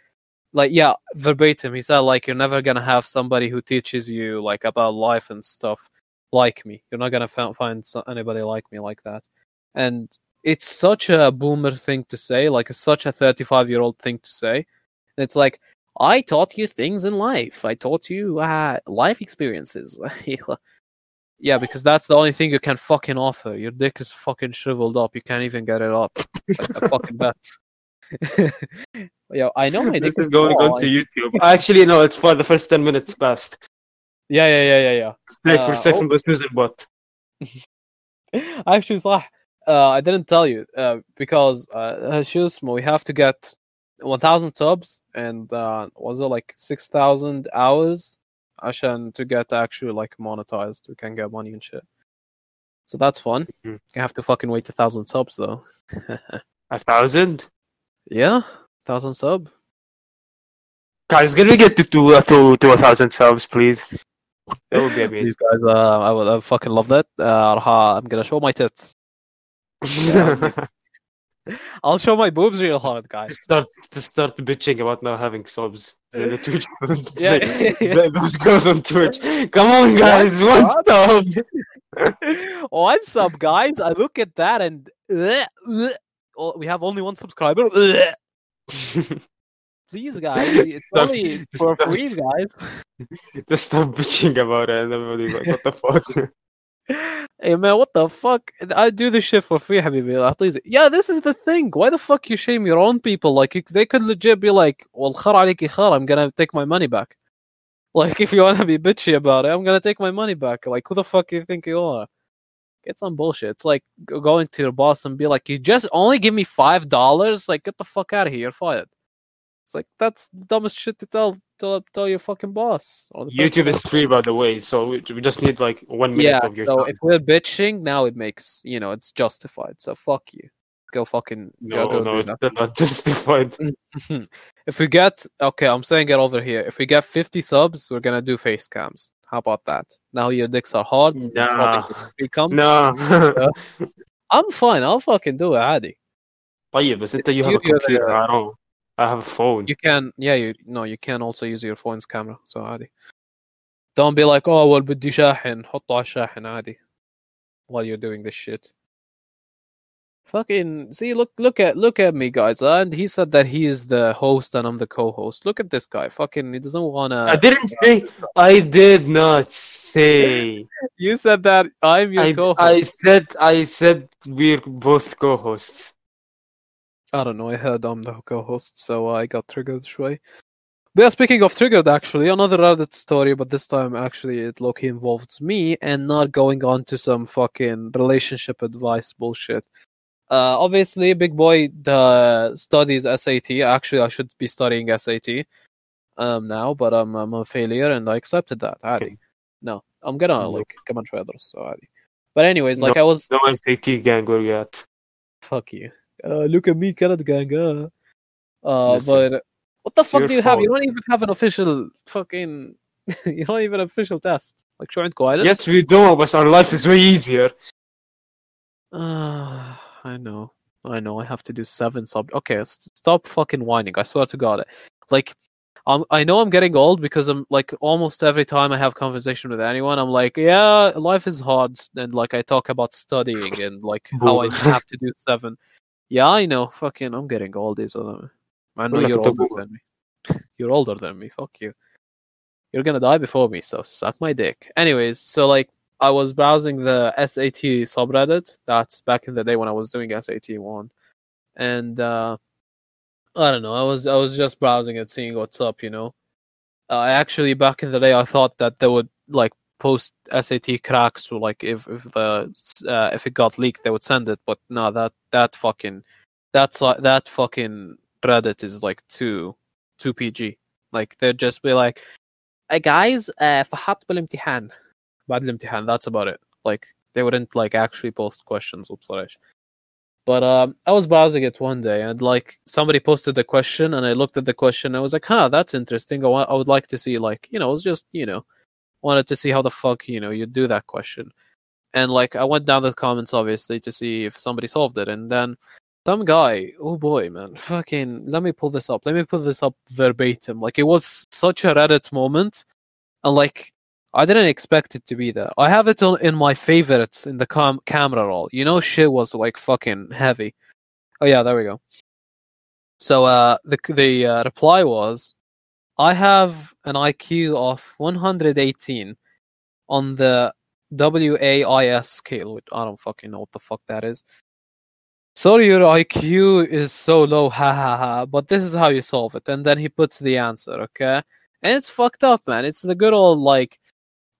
like yeah verbatim he said like you're never gonna have somebody who teaches you like about life and stuff like me you're not gonna find anybody like me like that and it's such a boomer thing to say like it's such a 35 year old thing to say it's like i taught you things in life i taught you uh, life experiences yeah because that's the only thing you can fucking offer your dick is fucking shriveled up you can't even get it up like a fucking bet yeah i know my dick This is going small. on to YouTube. Actually, no, it's for the first 10 minutes past. Yeah, yeah, yeah, yeah, yeah. Snake Uh, for second was Susan Bot. Actually, صح. Uh, I didn't tell you uh, because uh, شو اسمه, we have to get 1,000 subs and uh, was it like 6,000 hours عشان to get actually like monetized. We can get money and shit. So that's fun. Mhm. You have to fucking wait a thousand subs though. A thousand? yeah, thousand sub. Guys, can we get to, to, to, to a thousand subs, please? That would be amazing. These guys, uh, I would I fucking love that. Uh, راح- I'm gonna show my tits. I'll show my boobs real hard, guys. start to start bitching about not having subs. Say the Twitch. Yeah. say those girls on Twitch. Come on, guys, one sub. What's up, guys? I look at that and oh, we have only one subscriber. Please, guys, it's Stop. only for Stop. free, guys. Just stop bitching about it, and everybody's like, "What the fuck?" Hey man, what the fuck? I do this shit for free, حبيبي. أعطيه- Yeah, this is the thing. Why the fuck you shame your own people? Like you- they could legit be like, "Well, خر عليكي خر. I'm gonna take my money back." Like if you wanna be bitchy about it, I'm gonna take my money back. Like who the fuck you think you are? Get some bullshit. It's like g- going to your boss and be like, "You just only give me five dollars." Like get the fuck out of here. You're fired. It's like that's the dumbest shit to tell tell, tell your fucking boss. or the person YouTube that- is free, by the way, so we, we just need like one minute yeah, of your so time. if we're bitching, now it makes you know it's justified. So fuck you. Go fucking No, go, go no, do it's that. still not justified. if we get okay, I'm saying it over here. If we get 50 subs, we're gonna do face cams. How about that? Now your dicks are hard. you Nah. fucking become. No. I'm fine. I'll fucking do it, عادي. طيب بس انت you have You- a you're computer. the- I don't. I have a phone. You can, yeah, you no, you can also use your phone's camera. So عادي. Don't be like, oh well, بدي شاحن. حطه على الشاحن عادي. While you're doing this shit. Fucking see, look, look at, look at me, guys. And he said that he is the host and I'm the co-host. Look at this guy. Fucking, he doesn't wanna. I didn't say. I did not say. You said that I'm your I, co-host. I said. I said we're both co-hosts. I don't know. I heard I'm the co-host, so I got triggered Shui. But yeah, speaking of triggered, actually, another Reddit story, but this time actually it Loki involves me and not going on to some fucking relationship advice bullshit. Uh, obviously, big boy uh, studies SAT. Actually, I should be studying SAT um, now, but I'm, I'm a failure and I accepted that. Adi. No, I'm gonna like come on, traders. So But anyways, like I was. No SAT gang, go yet. Fuck you Uh, look at me, Canada gang. Uh, uh Listen, but what the fuck your do you have? You fault. don't even have an official fucking you don't even official test. Like شو عندكم island? Yes, we do, but our life is way easier. Uh, I know. I know. I have to do seven sub. Okay, s- stop fucking whining. I swear to God. Like, I'm, I know I'm getting old because I'm like almost every time I have conversation with anyone, I'm like, yeah, life is hard, and like I talk about studying and like how I Boomer. have to do seven. Yeah, I know. Fucking, I'm getting old. Is uh, I know you're older than me. You're older than me. Fuck you. You're gonna die before me, so suck my dick. Anyways, so like I was browsing the SAT subreddit. That's back in the day when I was doing SAT one, and uh, I don't know. I was I was just browsing and seeing what's up. You know, uh, I actually back in the day I thought that they would like post SAT cracks or like if if the uh, if it got leaked they would send it, but no, that that fucking that's like that fucking Reddit is like too too PG. Like they'd just be like, hey guys, uh, فحط بالامتحان بعد الامتحان. That's about it. Like they wouldn't like actually post questions وبصراحة. But um, I was browsing it one day and like somebody posted the question and I looked at the question and I was like, huh, that's interesting. I wa- I would like to see like you know, it was just you know, wanted to see how the fuck you know you do that question. And like I went down the comments obviously to see if somebody solved it and then some guy, oh boy, man, fucking, let me pull this up. Let me pull this up verbatim. Like, it was such a Reddit moment, and like, I didn't expect it to be there. I have it in my favorites in the cam- camera roll. You know, shit was like fucking heavy. Oh yeah, there we go. So, uh, the the uh, reply was, I have an IQ of 118 on the WAIS scale, which I don't fucking know what the fuck that is. Sorry, your IQ is so low, ha ha ha. But this is how you solve it. And then he puts the answer, okay? And it's fucked up, man. It's the good old, like,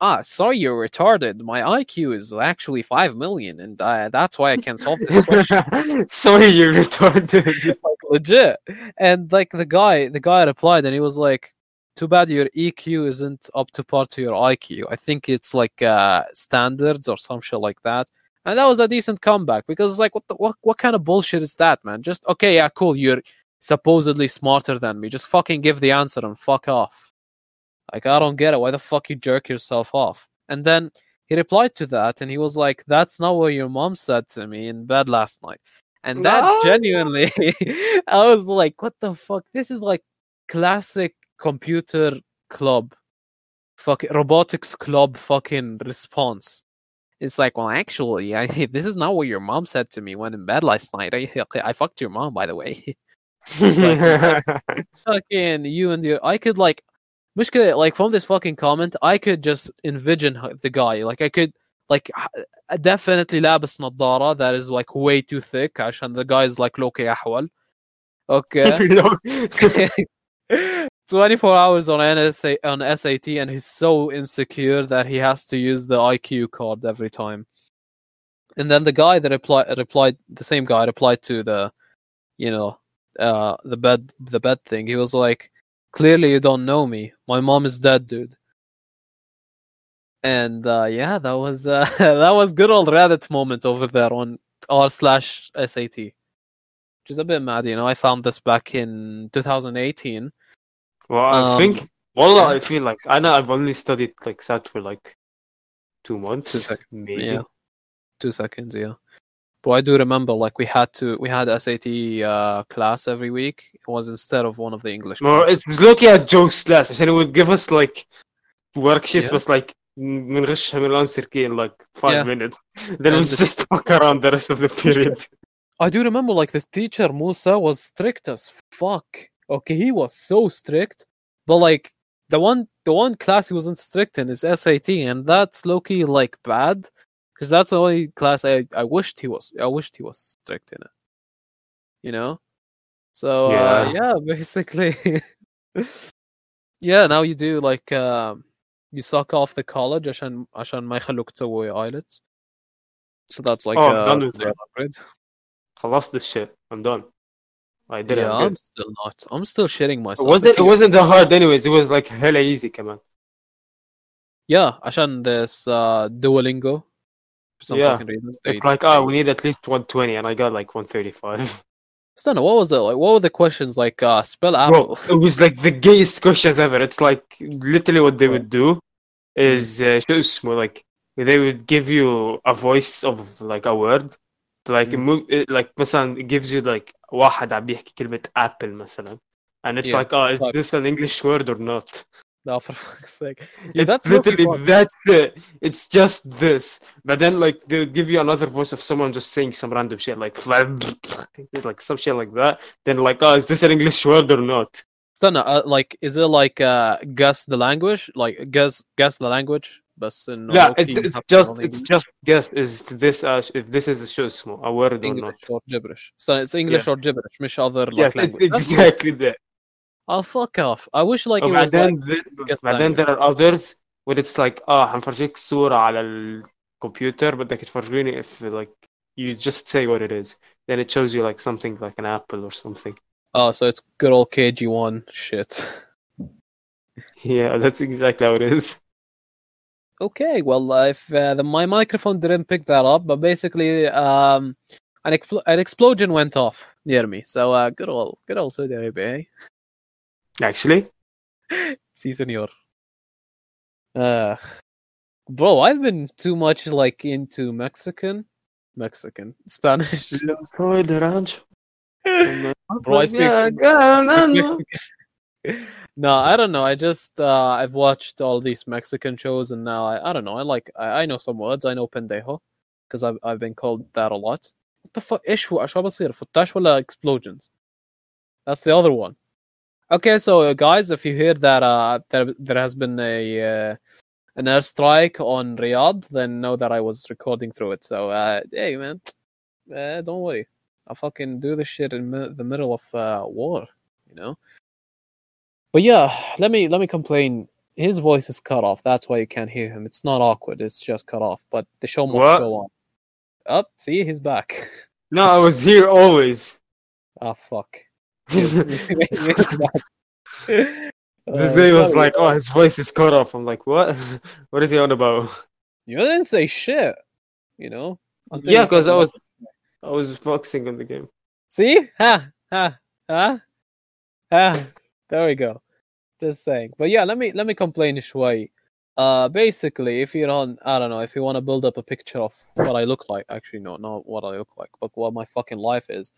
ah, sorry, you're retarded. My IQ is actually 5 million, and uh, that's why I can't solve this question. Sorry, you're retarded. legit. And, like, the guy, the guy replied, and he was like, too bad your EQ isn't up to par to your IQ. I think it's like uh, standards or some shit like that. And that was a decent comeback because it's like, what the, what what kind of bullshit is that, man? Just okay, yeah, cool. You're supposedly smarter than me. Just fucking give the answer and fuck off. Like I don't get it. Why the fuck you jerk yourself off? And then he replied to that, and he was like, "That's not what your mom said to me in bed last night." And that genuinely, I was like, what the fuck? This is like classic computer club, fucking robotics club fucking response. It's like, well, actually, I, this is not what your mom said to me when in bed last night. I, I fucked your mom, by the way. like, fucking you and your, I could like, Mushka, like from this fucking comment, I could just envision the guy. Like, I could like h- definitely لابس نظارة that is like way too thick عشان the guy is like لوكي أحول okay No. 24 hours on NSA on SAT and he's so insecure that he has to use the IQ card every time and then the guy that replied replied the same guy replied to the you know uh the bed the bed thing he was like clearly you don't know me my mom is dead dude and uh, yeah, that was uh, that was good old Reddit moment over there on r slash SAT, which is a bit mad. You know, I found this back in 2018. Well, I um, think well, yeah. I feel like I know I've only studied like SAT for like two months, two seconds, maybe. Yeah. Two seconds, yeah. But I do remember, like we had to, we had SAT uh, class every week. It was instead of one of the English. Well, it was looking at jokes class, and it would give us like worksheets, yeah. was like بنغشها من الانسر key in like five Yeah. minutes. Then we And the- just fuck around the rest of the period. I do remember like this teacher Musa was strict as fuck. Okay, he was so strict, but like the one the one class he wasn't strict in is SAT, and that's low key like bad because that's the only class I I wished he was I wished he was strict in it. You know, so uh, Yeah. yeah, basically, yeah. Now you do like um you suck off the college عشان عشان ما يخلوك تسوي IELTS. So that's like Oh, I'm uh, done with the it. upgrade. خلصت this shit. I'm done. I did it. yeah, I'm I'm good. still not. I'm still shitting It myself. wasn't If it you- wasn't that hard anyways. It was like hella easy كمان. Yeah, عشان this uh, Duolingo. For some Yeah. fucking reason. It's they- like oh they- we need at least 120 and I got like 135. Stunner, what was it like? What were the questions like? Uh, spell Bro, apple. it was like the gayest questions ever. It's like literally what they would do is uh, شو اسمه like they would give you a voice of like a word like Mm. mo- it- like مثلا it gives you like واحد عم بيحكي كلمة apple مثلا and it's Yeah, like oh is like- this an English word or not No, for fuck's sake. Yeah, that's literally that's it. Uh, it's just this. But then like they'll give you another voice of someone just saying some random shit like like some shit like that. Then like, oh, is this an English word or not? Stunna, uh, like is it like uh guess the language? Like guess guess the language? But yeah, it's, it's just it's just guess is this uh, if this is a show small a word English or not. Or gibberish. So it's English yeah. or gibberish, مش other like yes. It's exactly that. Oh fuck off! I wish like it and was then like the, guess but then there are others where it's like اه حنفرجيك صورة على الكمبيوتر بدك تفرجيني if like you just say what it is then it shows you like something like an apple or something oh, so it's good old KG one shit. yeah that's exactly how it is Okay, well, uh, if uh, the, my microphone didn't pick that up, but basically, um, an, expl- an explosion went off near me. So, uh, good old, good old Saudi Arabia, eh? actually Si, senor. Uh, bro, I've been too much like into Mexican, Mexican, Spanish. Bro, I speak- Yeah, yeah, no, no. Mexican. no, I don't know. I just uh, I've watched all these Mexican shows, and now I, I don't know. I like I, I know some words. I know pendejo because I've I've been called that a lot. What the fuck? ايش هو شو بصير فتاش ولا explosions? That's the other one. Okay, so uh, guys, if you hear that uh there there has been a uh, an airstrike on Riyadh, then know that I was recording through it. So uh, hey man, uh, don't worry. I fucking do this shit in mi- the middle of uh, war, you know. But yeah, let me let me complain. His voice is cut off. That's why you can't hear him. It's not awkward. It's just cut off. But the show must What? go on. Up, see, he's back. no I was here always Ah, fuck. this day uh, was like, "Oh, his voice is cut off." I'm like, "What? what is he on about?" You didn't say shit, you know. Yeah, because I was, I was focusing on the game. See, ha, ha, ha, ha. There we go. Just saying, but yeah, let me let me complain Shui. Uh, basically, if you're on, I don't know, if you want to build up a picture of what I look like, actually, no, not what I look like, but what my fucking life is.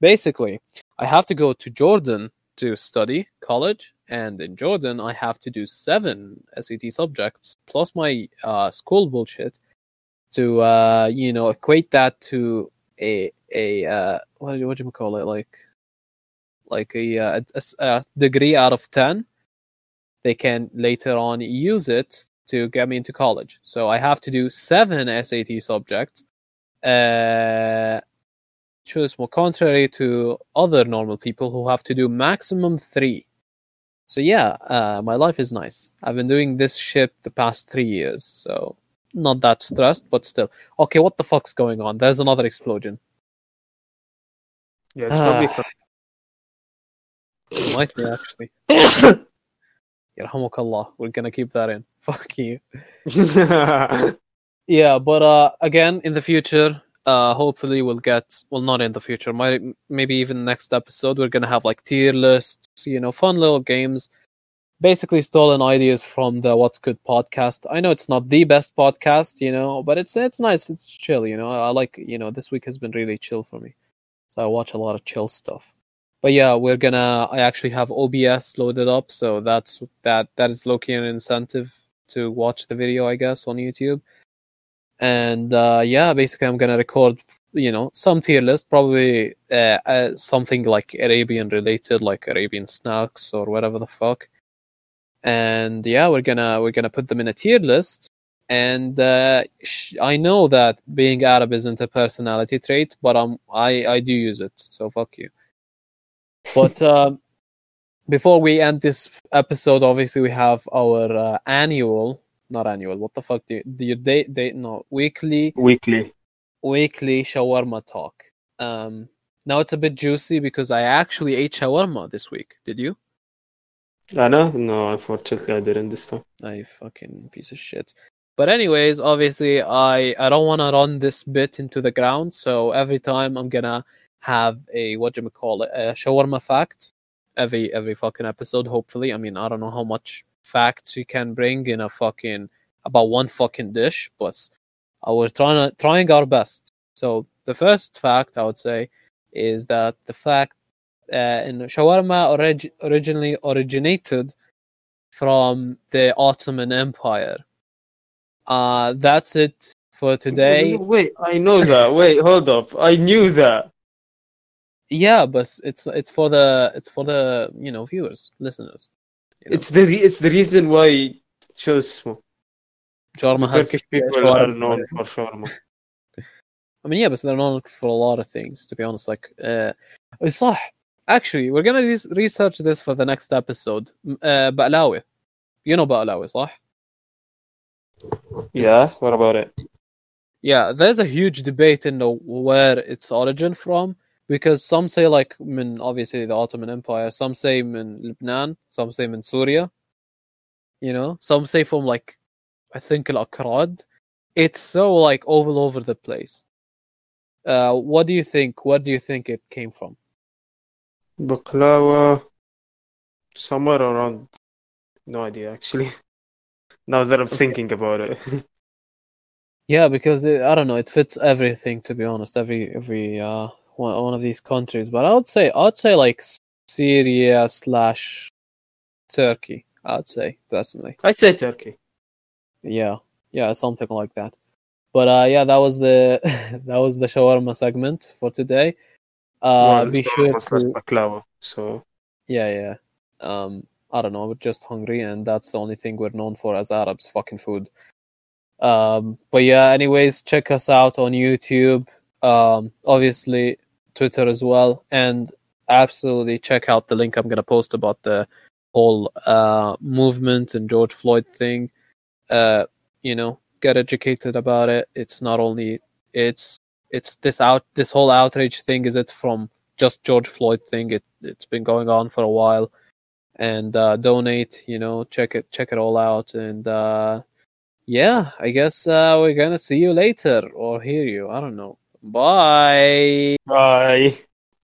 Basically, I have to go to Jordan to study college, and in Jordan I have to do seven SAT subjects plus my uh school bullshit to uh you know equate that to a a uh what do what do you call it? Like like a, uh, a, a degree out of 10 they can later on use it to get me into college. So i have to do seven sat subjects uh Choose more contrary to other normal people who have to do maximum three. So yeah, uh, my life is nice. I've been doing this shit the past three years, so not that stressed, but still. Okay, what the fuck's going on? There's another explosion. Yeah, it's probably ah. from. Might be actually. Yarhamukallah. We're gonna keep that in. Fuck you. yeah, but uh, again, in the future, uh, hopefully we'll get. Well, not in the future. Maybe even next episode, we're gonna have like tier lists. You know, fun little games. Basically, stolen ideas from the What's Good podcast. I know it's not the best podcast, you know, but it's it's nice. It's chill. You know, I like. You know, this week has been really chill for me, so I watch a lot of chill stuff. But yeah, we're gonna. I actually have OBS loaded up, so that's that. That is low-key an incentive to watch the video, I guess, on YouTube and uh, yeah, basically I'm gonna record, you know, some tier list, probably uh, uh, something like Arabian related, like Arabian snacks or whatever the fuck. And yeah, we're gonna we're gonna put them in a tier list. And uh, sh- I know that being Arab isn't a personality trait, but um, I I do use it, so fuck you. But um, before we end this episode, obviously we have our uh, annual not annual. What the fuck do you, do you date date no weekly weekly weekly shawarma talk. Um, now it's a bit juicy because I actually ate shawarma this week. Did you? Anna no unfortunately I didn't this time I fucking piece of shit. But anyways, obviously I I don't want to run this bit into the ground. So every time I'm gonna have a what do you call it a shawarma fact every every fucking episode. Hopefully, I mean I don't know how much facts you can bring in a fucking about one fucking dish, but we're trying to trying our best. So the first fact I would say is that the fact uh, in shawarma orig- originally originated from the Ottoman Empire. Uh, that's it for today. Wait, I know that. Wait, hold up. I knew that. Yeah, but it's it's for the it's for the you know viewers, listeners. You know? It's the re- it's the reason why شو اسمه shawarma has Turkish people shawarma. are known for shawarma. I mean, yeah, but they're known for a lot of things. To be honest, like uh, صح. Actually, we're gonna re- research this for the next episode. M- Uh, بقلاوي. You know بقلاوي, صح? Yeah, what about it? Yeah, there's a huge debate in the where its origin from because some say like من obviously the Ottoman Empire, some say من Lebanon, some say من Syria. You know, some say from like I think al-Akrad. It's so like all over the place. Uh, what do you think? Where do you think it came from? Baklava, somewhere around. No idea, actually. Now that I'm Okay. thinking about it. Yeah, because it, I don't know, it fits everything to be honest. Every every uh one, one of these countries, but I would say I'd say like Syria slash Turkey. I'd say personally. I'd say Turkey. Yeah, yeah, something like that. But uh, yeah, that was the that was the shawarma segment for today. Uh, Well, be sure to baklava. So yeah, yeah. Um, I don't know, we're just hungry, and that's the only thing we're known for as Arabs, fucking food. Um, but yeah, anyways, check us out on YouTube. Um, obviously Twitter as well, and absolutely check out the link I'm gonna post about the whole uh movement and George Floyd thing. Uh, you know, get educated about it. It's not only it's it's this out this whole outrage thing is it from just George Floyd thing. It it's been going on for a while. And uh, donate, you know, check it check it all out and uh yeah, I guess uh, we're gonna see you later or hear you. I don't know. Bye. bye.